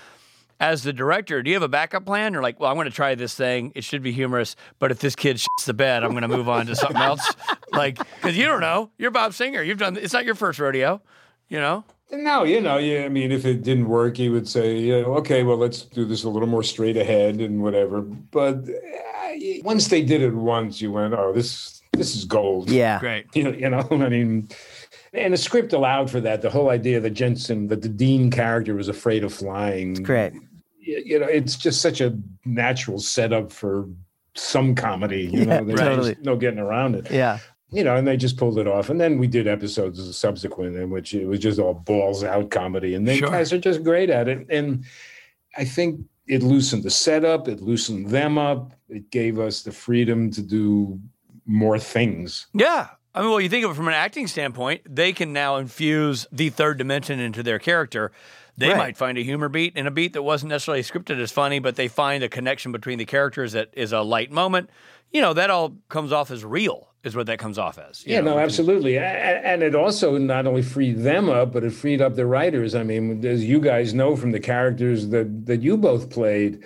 as the director, do you have a backup plan? You're like, well, I'm going to try this thing. It should be humorous, but if this kid shits the bed, I'm going to move on to something else. Like, because you don't know. You're Bob Singer. You've done. It's not your first rodeo. You know. No, you know, yeah. I mean, if it didn't work, he would say, you know, okay, well, let's do this a little more straight ahead and whatever. But uh, once they did it once, you went, oh, this this is gold. Yeah. Great. You know, you know, I mean, and the script allowed for that. The whole idea that Jensen, that the Dean character was afraid of flying. Great. You you know, it's just such a natural setup for some comedy. You Yeah, know, there's totally. no getting around it Yeah. You know, and they just pulled it off. And then we did episodes subsequent in which it was just all balls out comedy. And they Sure. guys are just great at it. And I think it loosened the setup, it loosened them up, it gave us the freedom to do more things. Yeah. I mean, well, you think of it from an acting standpoint, they can now infuse the third dimension into their character. They Right. might find a humor beat in a beat that wasn't necessarily scripted as funny, but they find a connection between the characters that is a light moment. You know, that all comes off as real, is what that comes off as. you Yeah, know, no, absolutely. A- a- And it also not only freed them up, but it freed up the writers. I mean, as you guys know from the characters that, that you both played,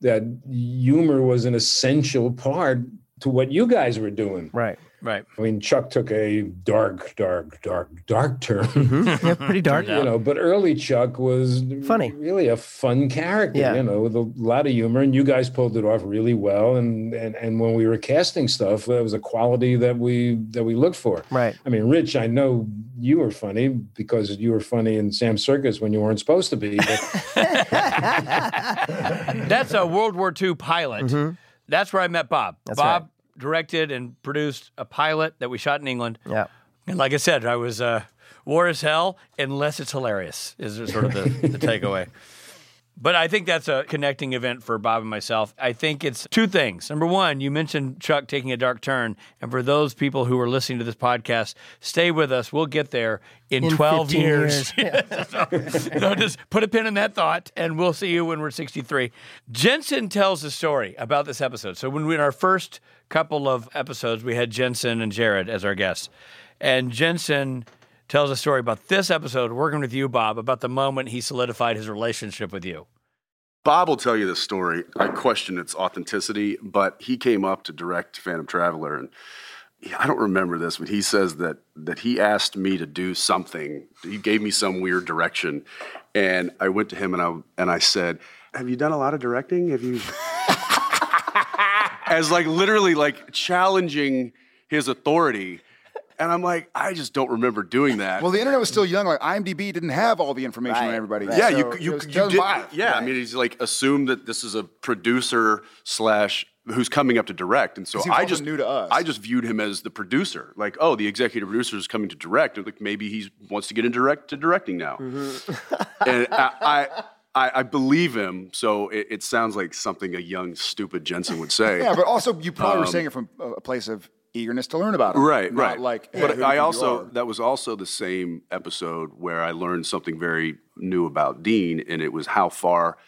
that humor was an essential part to what you guys were doing. Right. Right. I mean, Chuck took a dark, dark, dark, dark turn. Mm-hmm. Yeah, pretty dark. you know, but early Chuck was Funny. really a fun character, Yeah. you know, with a lot of humor, and you guys pulled it off really well. And and and when we were casting stuff, that was a quality that we that we looked for. Right. I mean, Rich, I know you were funny because you were funny in Sam Circus when you weren't supposed to be. But That's a World War II pilot. That's where I met Bob. Mm-hmm. That's Bob directed and produced a pilot that we shot in England. Yeah. And like I said, I was uh, war as hell, unless it's hilarious, is sort of the, the takeaway. But I think that's a connecting event for Bob and myself. I think it's two things. Number one, you mentioned Chuck taking a dark turn. And for those people who are listening to this podcast, stay with us. We'll get there in, In 12 15 years. years. so, so just put a pin in that thought, and we'll see you when we're 63. Jensen tells a story about this episode. So when we in our first couple of episodes, we had Jensen and Jared as our guests, and Jensen tells a story about this episode working with you, Bob, about the moment he solidified his relationship with you. Bob will tell you this story. I question its authenticity, but he came up to direct Phantom Traveler, and I don't remember this, but he says that that he asked me to do something. He gave me some weird direction, and I went to him and I and I said, "Have you done a lot of directing? Have you?" As like literally like challenging his authority. And I'm like, I just don't remember doing that. Well, the internet was still young. Like IMDb didn't have all the information on everybody. right. Yeah, So you you, you did. Yeah, I mean, he's like assumed that this is a producer slash who's coming up to direct, and so he was I just new to us. I just viewed him as the producer. Like, oh, the executive producer is coming to direct. Like maybe he wants to get into direct to directing now, Mm-hmm. and I. I I, I believe him, so it, it sounds like something a young, stupid Jensen would say. Yeah, but also you probably were saying it from a a place of eagerness to learn about it. Right, Not right. Like, hey, but who I think also that was also the same episode where I learned something very new about Dean, and it was how far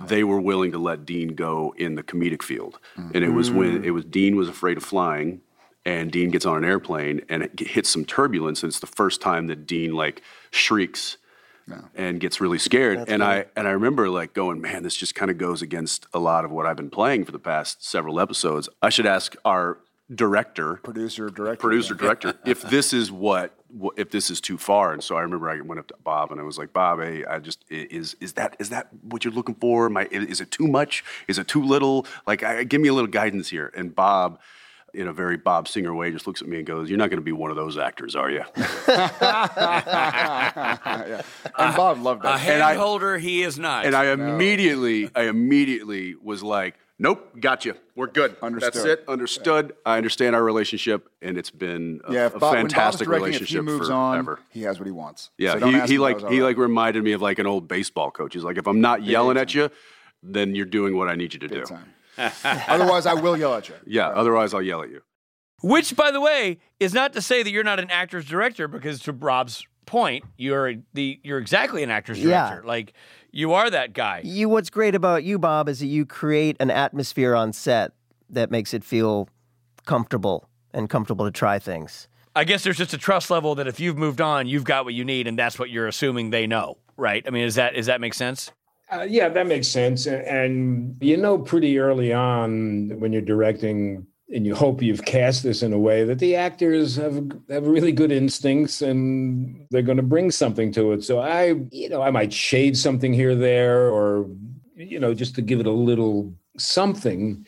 they were willing to let Dean go in the comedic field. And it was when mm-hmm. it was Dean was afraid of flying, and Dean gets on an airplane and it hits some turbulence, and it's the first time that Dean like shrieks. And gets really scared, and I and I remember like going, man, this just kind of goes against a lot of what I've been playing for the past several episodes. I should ask our director, producer, director. producer director if this is what what- if this is too far and so i remember i went up to bob and i was like bob hey i just is is that is that what you're looking for Am I, is it too much is it too little like I, give me a little guidance here and bob in a very bob singer way just looks at me and goes you're not going to be one of those actors are you yeah. And uh, Bob loved that. A that. hand I- holder, he is not. and i immediately i immediately was like nope got you we're good that's Understood. it understood i understand our relationship and it's been a, yeah, if a Bob, when Bob's fantastic directing, if relationship he moves forever on, he has what he wants. Yeah, So he, he like he all like reminded me of like an old baseball coach. He's like, if I'm not yelling at you, then you're doing what I need you to do. time. Otherwise, I will yell at you. Yeah, otherwise I'll yell at you. Which, by the way, is not to say that you're not an actor's director, because to Rob's point, you're the you're exactly an actor's Yeah. director. Like you are that guy. You, what's great about you, Bob, is that you create an atmosphere on set that makes it feel comfortable and comfortable to try things. I guess there's just a trust level that if you've moved on, you've got what you need, and that's what you're assuming they know, right? I mean, is that does that make sense? Uh, yeah, that makes sense. A- And you know, pretty early on when you're directing, and you hope you've cast this in a way that the actors have have really good instincts and they're going to bring something to it. So I, you know, I might shade something here, there, or you know, just to give it a little something.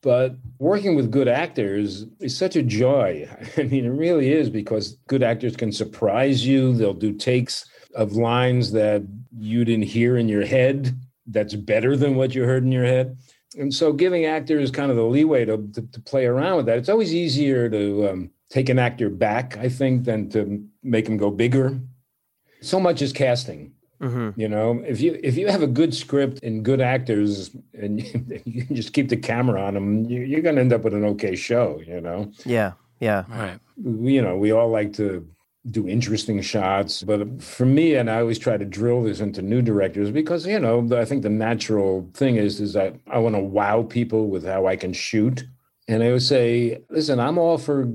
But working with good actors is such a joy. I mean, it really is because good actors can surprise you. They'll do takes of lines that you didn't hear in your head that's better than what you heard in your head. And so giving actors kind of the leeway to, to, to play around with that. It's always easier to um, take an actor back, I think, than to make them go bigger. So much is casting. Mm-hmm. You know, if you if you have a good script and good actors, and you can just keep the camera on them, you, you're going to end up with an okay show. You know, Yeah, yeah. Right. you know, we all like to do interesting shots, but for me, and I always try to drill this into new directors because you know, I think the natural thing is is that I want to wow people with how I can shoot, and I would say, listen, I'm all for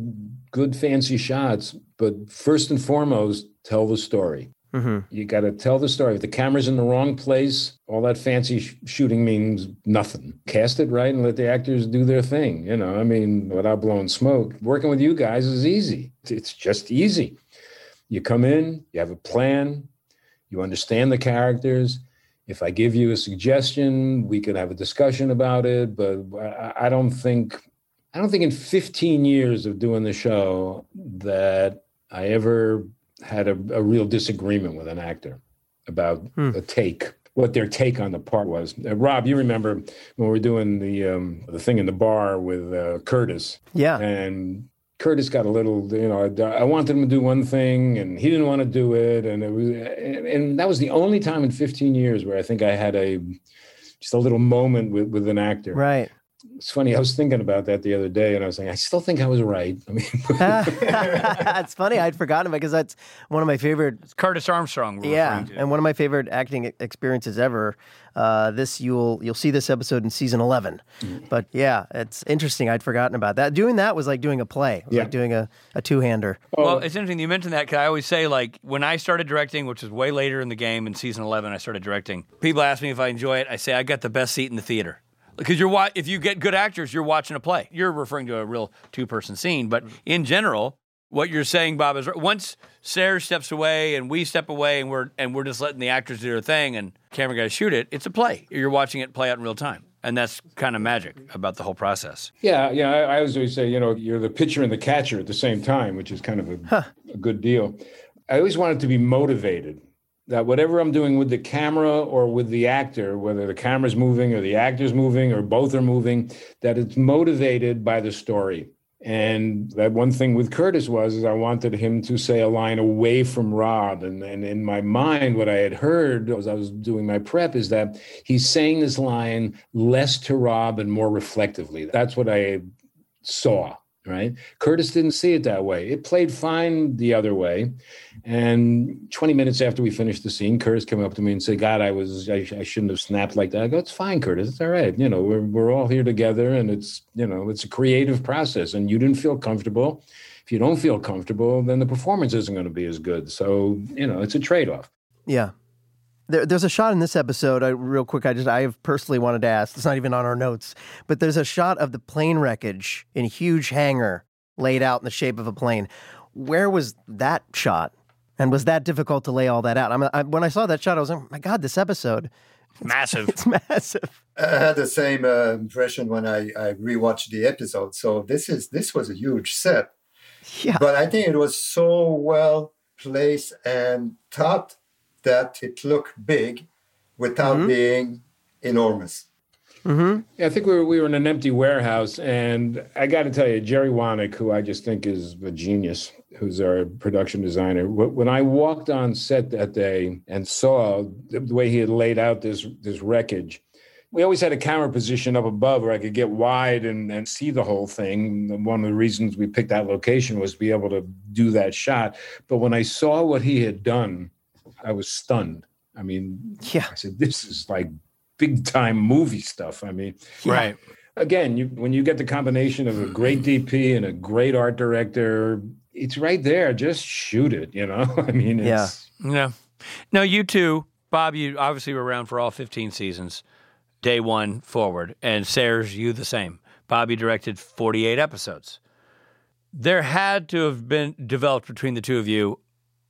good fancy shots, but first and foremost, tell the story. Mm-hmm. You got to tell the story. If the camera's in the wrong place, all that fancy sh- shooting means nothing. Cast it right and let the actors do their thing. You know, I mean, without blowing smoke. Working with you guys is easy. It's just easy. You come in, you have a plan, you understand the characters. If I give you a suggestion, we could have a discussion about it. But I don't think, I don't think in 15 years of doing the show that I ever had a, a real disagreement with an actor about hmm. a take what their take on the part was. Uh, Rob, you remember when we were doing the um, the thing in the bar with uh, Curtis? Yeah. And Curtis got a little, you know, I wanted him to do one thing, and he didn't want to do it, and it was, and that was the only time in 15 years where I think I had a just a little moment with with an actor. Right it's funny. I was thinking about that the other day, and I was saying, I still think I was right. I mean, it's funny. I'd forgotten because that's one of my favorite. It's Curtis Armstrong. yeah, and one of my favorite acting experiences ever. Uh, this you'll you'll see this episode in season 11 mm-hmm. But yeah, it's interesting. I'd forgotten about that. Doing that was like doing a play. yeah. like doing a, a two hander. Well, it's interesting you mentioned that because I always say like when I started directing, which was way later in the game in season 11, I started directing. People ask me if I enjoy it. I say I got the best seat in the theater because you're wa- if you get good actors, you're watching a play. You're referring to a real two person scene, but in general, what you're saying, Bob, is once Serge steps away and we step away and we're and we're just letting the actors do their thing and camera guys shoot it, it's a play. You're watching it play out in real time. And that's kind of magic about the whole process. Yeah, yeah. I, I always say, you know, you're the pitcher and the catcher at the same time, which is kind of a, huh. a good deal. I always wanted to be motivated that whatever I'm doing with the camera or with the actor, whether the camera's moving or the actor's moving or both are moving, that it's motivated by the story. And that one thing with Curtis was is I wanted him to say a line away from Rob. And, and in my mind, what I had heard as I was doing my prep is that he's saying this line less to Rob and more reflectively. That's what I saw right? Curtis didn't see it that way. It played fine the other way. And 20 minutes after we finished the scene, Curtis came up to me and said, God, I was, I, I, shouldn't have snapped like that. I go, it's fine, Curtis. It's all right. You know, we're, we're all here together and it's, you know, it's a creative process and you didn't feel comfortable. If you don't feel comfortable, then the performance isn't going to be as good. So, you know, it's a trade off. Yeah. There, there's a shot in this episode, uh, real quick. I just I have personally wanted to ask. It's not even on our notes, but there's a shot of the plane wreckage in a huge hangar laid out in the shape of a plane. Where was that shot? And was that difficult to lay all that out? I, I when I saw that shot, I was like, my God, this episode. It's, massive. It's massive. I had the same uh, impression when I, I rewatched the episode. So this is this was a huge set. Yeah. But I think it was so well placed and thought that it looked big without mm-hmm. being enormous. Mm-hmm. Yeah, I think we were, we were in an empty warehouse, and I got to tell you, Jerry Wanek, who I just think is a genius, who's our production designer. When I walked on set that day and saw the way he had laid out this this wreckage, we always had a camera position up above where I could get wide and, and see the whole thing. One of the reasons we picked that location was to be able to do that shot. But when I saw what he had done I was stunned. I mean, yeah. I said, this is like big time movie stuff. I mean, right. Again, you, when you get the combination of a great DP and a great art director, it's right there. Just shoot it, you know? I mean, yeah. Yeah. Now, you two, Bob, you obviously were around for all 15 seasons, day one forward. And Serge, you the same. Bob, you directed 48 episodes. There had to have been developed between the two of you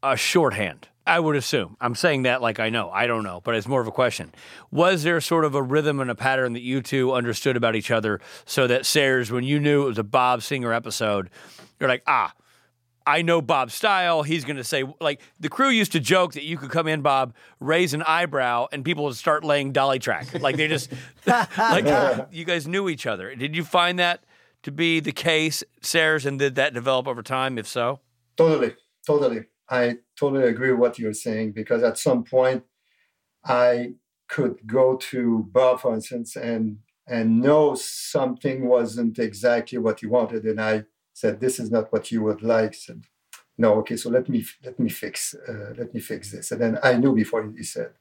a shorthand I would assume. I'm saying that like I know. I don't know, but it's more of a question. Was there sort of a rhythm and a pattern that you two understood about each other so that Serge, when you knew it was a Bob Singer episode, you're like, ah, I know Bob's style. He's going to say, like, the crew used to joke that you could come in, Bob, raise an eyebrow, and people would start laying dolly track. Like, they just, like, you guys knew each other. Did you find that to be the case, Serge, and did that develop over time, if so? Totally, totally. I totally agree with what you're saying because at some point I could go to Bob, for instance, and and know something wasn't exactly what he wanted, and I said, "This is not what you would like." Said, "No, okay, so let me let me fix uh, let me fix this," and then I knew before he said,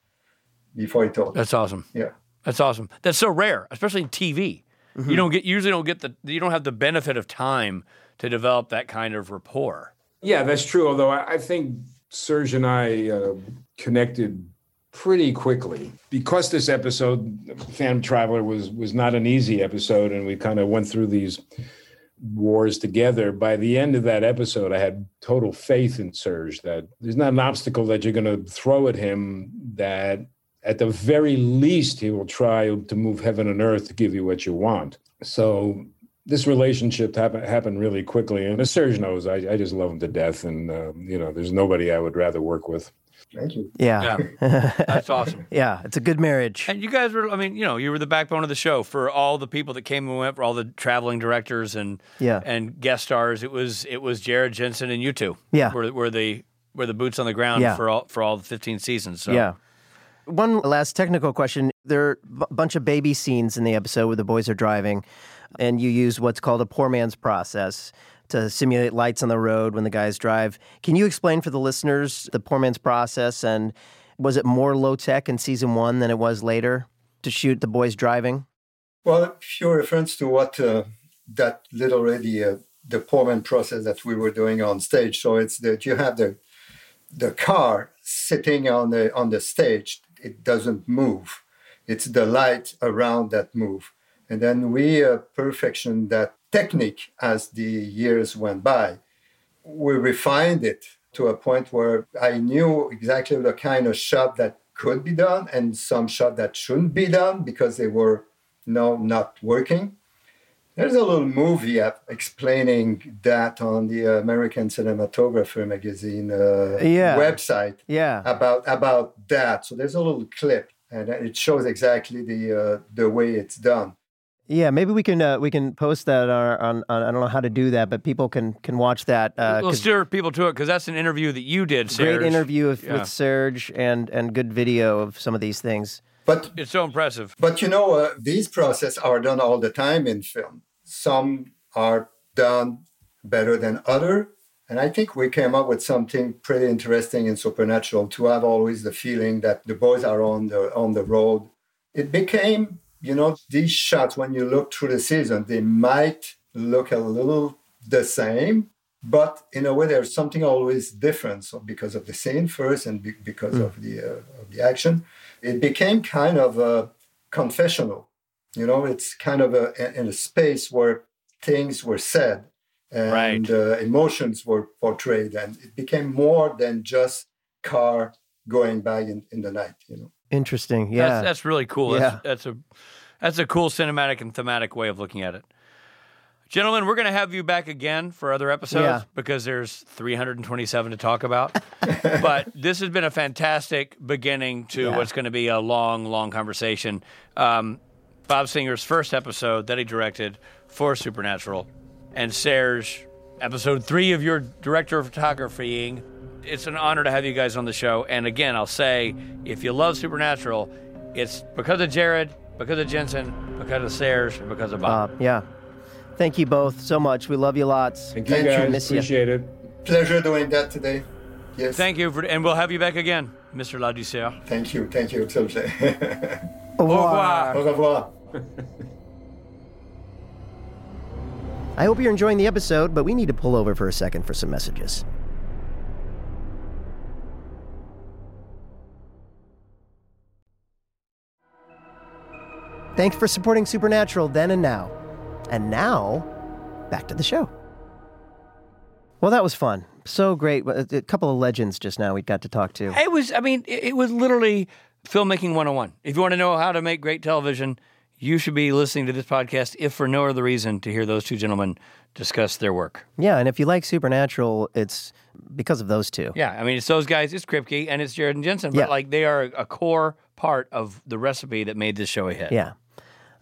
before he told. That's awesome. Yeah, that's awesome. That's so rare, especially in TV. Mm-hmm. You don't get usually don't get the you don't have the benefit of time to develop that kind of rapport. Yeah, that's true. Although I, I think Serge and I uh, connected pretty quickly because this episode, Phantom Traveler, was was not an easy episode, and we kind of went through these wars together. By the end of that episode, I had total faith in Serge that there's not an obstacle that you're going to throw at him that at the very least he will try to move heaven and earth to give you what you want. So this relationship happened happened really quickly, and as Serge knows, I, I just love him to death, and uh, you know, there's nobody I would rather work with. Thank you. Yeah. Yeah. That's awesome. yeah, it's a good marriage. And you guys were, I mean, you know, you were the backbone of the show for all the people that came and went, for all the traveling directors and Yeah. and guest stars. It was it was Jared Jensen and you two. Yeah. Were, were the were the boots on the ground Yeah. for all for all the 15 seasons. So Yeah. One last technical question. There are a bunch of baby scenes in the episode where the boys are driving, and you use what's called a poor man's process to simulate lights on the road when the guys drive. Can you explain for the listeners the poor man's process and was it more low tech in season one than it was later to shoot the boys driving? Well, if you're to what uh, that literally uh, the Pullman process that we were doing on stage, so it's that you have the the car sitting on the on the stage, it doesn't move. It's the light around that move, and then we uh, perfection that technique as the years went by. We refined it to a point where I knew exactly the kind of shot that could be done and some shot that shouldn't be done because they were no not working. There's a little movie explaining that on the American Cinematographer magazine uh, Yeah. website Yeah. about about that. So there's a little clip, and it shows exactly the uh, the way it's done. Yeah, maybe we can uh, we can post that on, on, on I don't know how to do that, but people can can watch that. Uh, We'll 'cause steer people to it because that's an interview that you did, great interview with, Yeah. with Serge and and good video of some of these things. But It's so impressive. But you know, uh, these processes are done all the time in film. Some are done better than other, and I think we came up with something pretty interesting in Supernatural to have always the feeling that the boys are on the on the road. It became, you know, these shots when you look through the season, they might look a little the same, but in a way, there's something always different. So because of the scene first, and be- because of the uh, of the action, it became kind of a confessional. You know, it's kind of a in a space where things were said and Right. uh, emotions were portrayed, and it became more than just car going by in, in the night. You know. Interesting. Yeah. That's, that's really cool. Yeah. That's, that's a that's a cool cinematic and thematic way of looking at it. Gentlemen, we're going to have you back again for other episodes Yeah. because there's 327 to talk about. but this has been a fantastic beginning to Yeah. what's going to be a long, long conversation. Um, Bob Singer's first episode that he directed for Supernatural, and Serge, episode three of your director of photographying. It's an honor to have you guys on the show. And again, I'll say, if you love Supernatural, it's because of Jared, because of Jensen, because of Serge, and because of Bob. Uh, yeah. Thank you both so much. We love you lots. Thank you Thank you. guys. Miss ya. Appreciate it. Pleasure doing that today. Yes. Thank you, for, and we'll have you back again, Mr. Ladouceur. Thank you. Thank you. Absolutely. Au Au revoir. Au revoir. I hope you're enjoying the episode, but we need to pull over for a second for some messages. Thanks for supporting Supernatural then and now. And now, back to the show. Well, that was fun. So great. A couple of legends just now we got to talk to. It was, I mean, it was literally filmmaking 101. If you want to know how to make great television, you should be listening to this podcast, if for no other reason, to hear those two gentlemen discuss their work. Yeah, and if you like Supernatural, it's because of those two. Yeah, I mean, it's those guys, it's Kripke, and it's Jared and Jensen, but Yeah. like they are a core part of the recipe that made this show a hit. Yeah.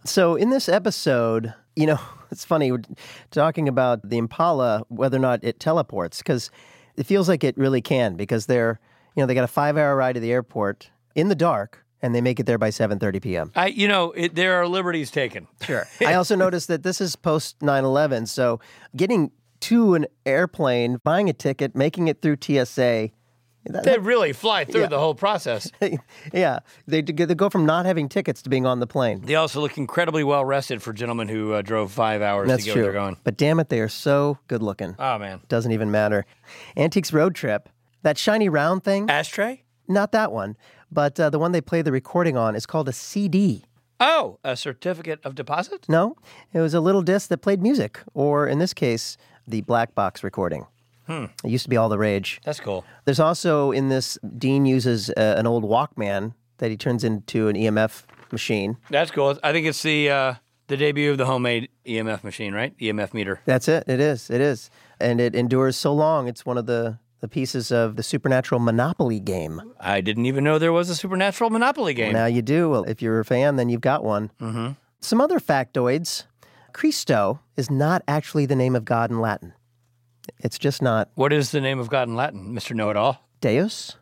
So in this episode, you know, it's funny we're talking about the Impala, whether or not it teleports, because it feels like it really can, because they're, you know, they got a five-hour ride to the airport in the dark, and they make it there by 7:30 p.m. I, you know, it, there are liberties taken. Sure. I also noticed that this is post 9/11, so getting to an airplane, buying a ticket, making it through TSA. that- They really fly through Yeah. the whole process. yeah, they, they go from not having tickets to being on the plane. They also look incredibly well rested for gentlemen who uh, drove five hours That's to get true. where they're going. But damn it, they are so good looking. Oh man, Doesn't even matter. Antiques Road Trip. That shiny round thing? Ashtray? Not that one, but uh, the one they play the recording on is called a CD. Oh, a certificate of deposit? No, it was a little disc that played music, or in this case, the black box recording. Hmm. It used to be all the rage. That's cool. There's also in this, Dean uses uh, an old Walkman that he turns into an EMF machine. That's cool. I think it's the uh, the debut of the homemade EMF machine, right? EMF meter. That's it. It is. It is. And it endures so long. It's one of the, the pieces of the supernatural Monopoly game. I didn't even know there was a supernatural Monopoly game. Now you do. Well, if you're a fan, then you've got one. Mm-hmm. Some other factoids Christo is not actually the name of God in Latin. It's just not. What is the name of God in Latin, Mr. Know It All? Deus?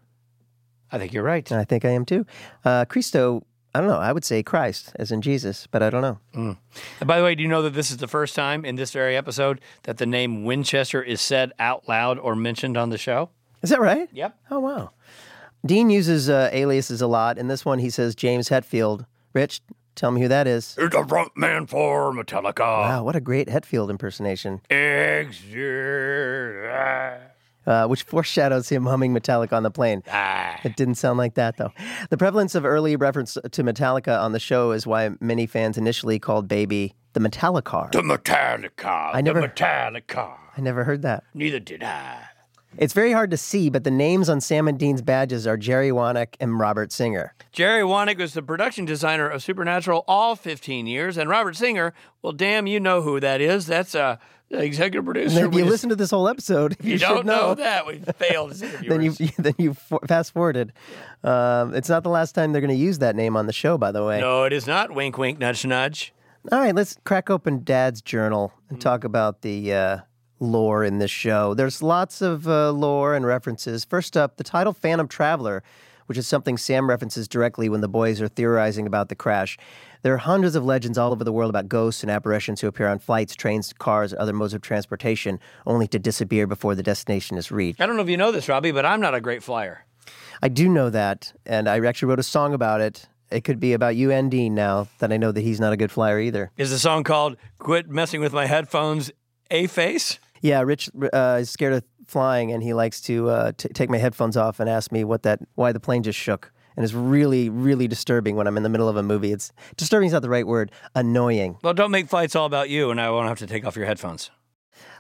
I think you're right. I think I am too. Uh, Christo, I don't know. I would say Christ, as in Jesus, but I don't know. Mm. And by the way, do you know that this is the first time in this very episode that the name Winchester is said out loud or mentioned on the show? Is that right? Yep. Oh, wow. Dean uses uh, aliases a lot. In this one, he says James Hetfield. Rich, tell me who that is. It's the front man for Metallica. Wow, what a great Hetfield impersonation. Exit. Uh, which foreshadows him humming Metallica on the plane. Ah. It didn't sound like that, though. The prevalence of early reference to Metallica on the show is why many fans initially called Baby the Metallicar. The Metallica. I never- The Metallica. I never heard that. Neither did I. It's very hard to see, but the names on Sam and Dean's badges are Jerry Wanek and Robert Singer. Jerry Wanek was the production designer of Supernatural all 15 years, and Robert Singer, well, damn, you know who that is. That's uh, the executive producer. And if We you just- listen to this whole episode, if you, you don't know. know that, we failed as interviewers. then you then you fast forwarded. Um, it's not the last time they're going to use that name on the show, by the way. No, it is not. Wink, wink, nudge, nudge. All right, let's crack open Dad's journal and talk about the uh, lore in this show. There's lots of uh, lore and references. First up, the title Phantom Traveler, which is something Sam references directly when the boys are theorizing about the crash. There are hundreds of legends all over the world about ghosts and apparitions who appear on flights, trains, cars, other modes of transportation, only to disappear before the destination is reached. I don't know if you know this, Robbie, but I'm not a great flyer. I do know that, and I actually wrote a song about it. It could be about you and Dean now that I know that he's not a good flyer either. Is the song called Quit Messing with My Headphones A Face? Yeah, Rich uh, is scared of flying, and he likes to uh, t- take my headphones off and ask me what that why the plane just shook. And it's really, really disturbing when I'm in the middle of a movie. It's disturbing is not the right word. Annoying. Well, don't make flights all about you, and I won't have to take off your headphones.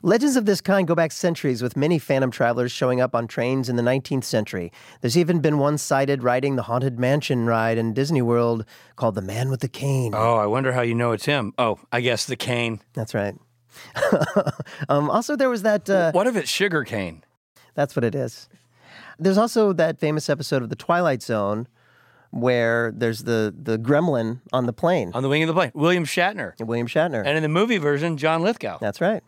Legends of this kind go back centuries, with many phantom travelers showing up on trains in the 19th century. There's even been one sighted riding the Haunted Mansion ride in Disney World called The Man with the Cane. Oh, I wonder how you know it's him. Oh, I guess the cane. That's right. um, also, there was that. Uh, What if it's sugar cane? That's what it is. There's also that famous episode of The Twilight Zone where there's the, the gremlin on the plane. On the wing of the plane. William Shatner. William Shatner. And in the movie version, John Lithgow. That's right.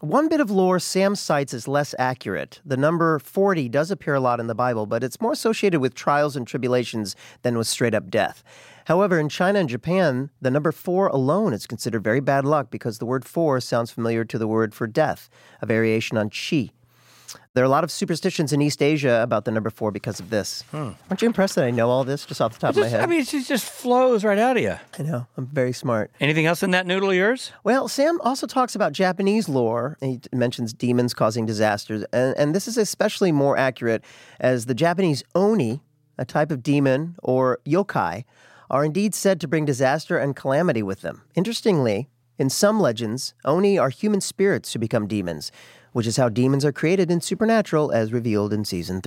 One bit of lore Sam cites is less accurate. The number 40 does appear a lot in the Bible, but it's more associated with trials and tribulations than with straight up death. However, in China and Japan, the number four alone is considered very bad luck because the word four sounds familiar to the word for death, a variation on qi. There are a lot of superstitions in East Asia about the number four because of this. Hmm. Aren't you impressed that I know all this just off the top of my head? I mean, it just flows right out of you. I know. I'm very smart. Anything else in that noodle of yours? Well, Sam also talks about Japanese lore. He mentions demons causing disasters. And, and this is especially more accurate as the Japanese oni, a type of demon, or yokai, are indeed said to bring disaster and calamity with them. Interestingly, in some legends, oni are human spirits who become demons, which is how demons are created in Supernatural as revealed in season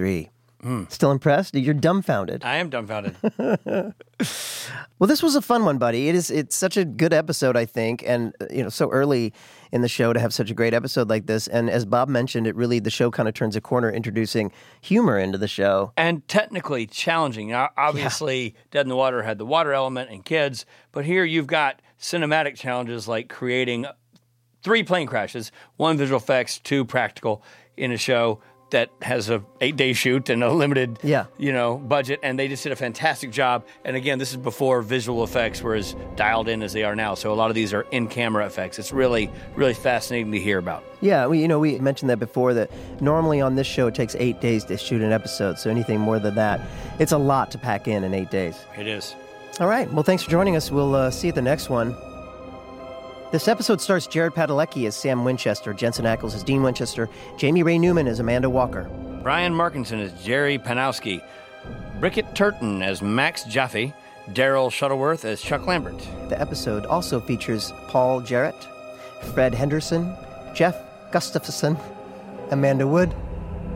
three. Still impressed? You're dumbfounded. I am dumbfounded. Well, this was a fun one, buddy. It is. It's such a good episode, I think, and uh, you know, so early in the show to have such a great episode like this. And as Bob mentioned, it really the show kind of turns a corner, introducing humor into the show. and technically challenging. Now, obviously, Dead in the Water had the water element and kids, but here you've got cinematic challenges like creating three plane crashes, one visual effects, two practical in a show that has a eight day shoot and a limited Yeah. you know budget and they just did a fantastic job and again this is before visual effects were as dialed in as they are now so a lot of these are in camera effects it's really really fascinating to hear about Yeah, we, you know, we mentioned that before. That normally on this show it takes eight days to shoot an episode. So anything more than that, it's a lot to pack in in eight days. it is All right. Well, thanks for joining us. We'll uh, see you at the next one. This episode stars Jared Padalecki as Sam Winchester, Jensen Ackles as Dean Winchester, Jamie Ray Newman as Amanda Walker. Brian Markinson as Jerry Panowski, Brickett Turton as Max Jaffe, Daryl Shuttleworth as Chuck Lambert. The episode also features Paul Jarrett, Fred Henderson, Jeff Gustafson, Amanda Wood,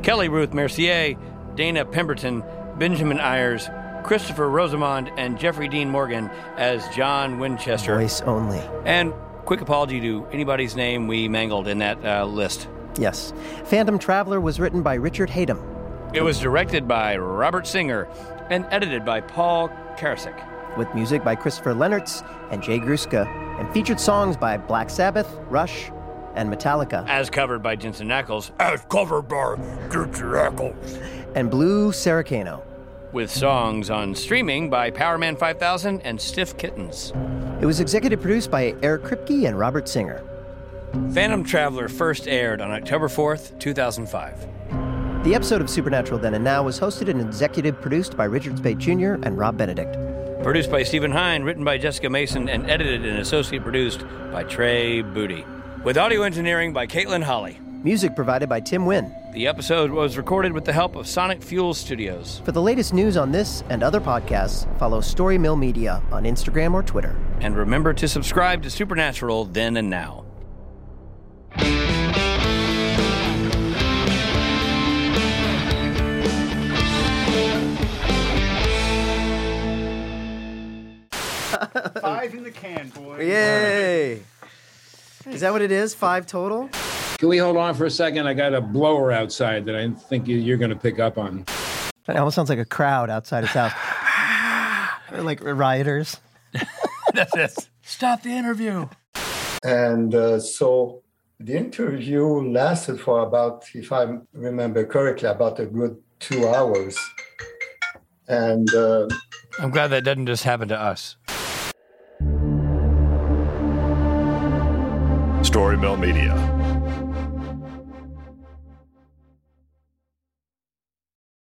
Kelly Ruth Mercier, Dana Pemberton, Benjamin Ayers, Christopher Rosamond, and Jeffrey Dean Morgan as John Winchester. voice only. And quick apology to anybody's name we mangled in that uh, list. Yes. Phantom Traveler was written by Richard Hatem. It was directed by Robert Singer and edited by Paul Karasik. with music by Christopher Lennertz and Jay Gruska, and featured songs by Black Sabbath, Rush, and Metallica, As covered by Jensen Ackles. As covered by Jensen Ackles. and Blues Saraceno. With songs on streaming by Powerman 5000 and Stiff Kittens. It was executive produced by Eric Kripke and Robert Singer. Phantom Traveler first aired on October 4th, 2005. The episode of Supernatural Then and Now was hosted and executive produced by Richard Speight Jr. and Rob Benedict. Produced by Stephen Hine, written by Jessica Mason, and edited and associate produced by Trey Booty. With audio engineering by Caitlin Holly. Music provided by Tim Wynn. The episode was recorded with the help of Sonic Fuel Studios. For the latest news on this and other podcasts, follow Story Mill Media on Instagram or Twitter. And remember to subscribe to Supernatural then and now. Five in the can, boy. Yay! Is that what it is? Five total? Can we hold on for a second? I got a blower outside that I think you- you're going to pick up on. It almost sounds like a crowd outside his house. Or like rioters. That's it. Stop the interview. And uh, so the interview lasted for about, if I remember correctly, about a good two hours. And uh, I'm glad that doesn't just happen to us. Story Mill Media.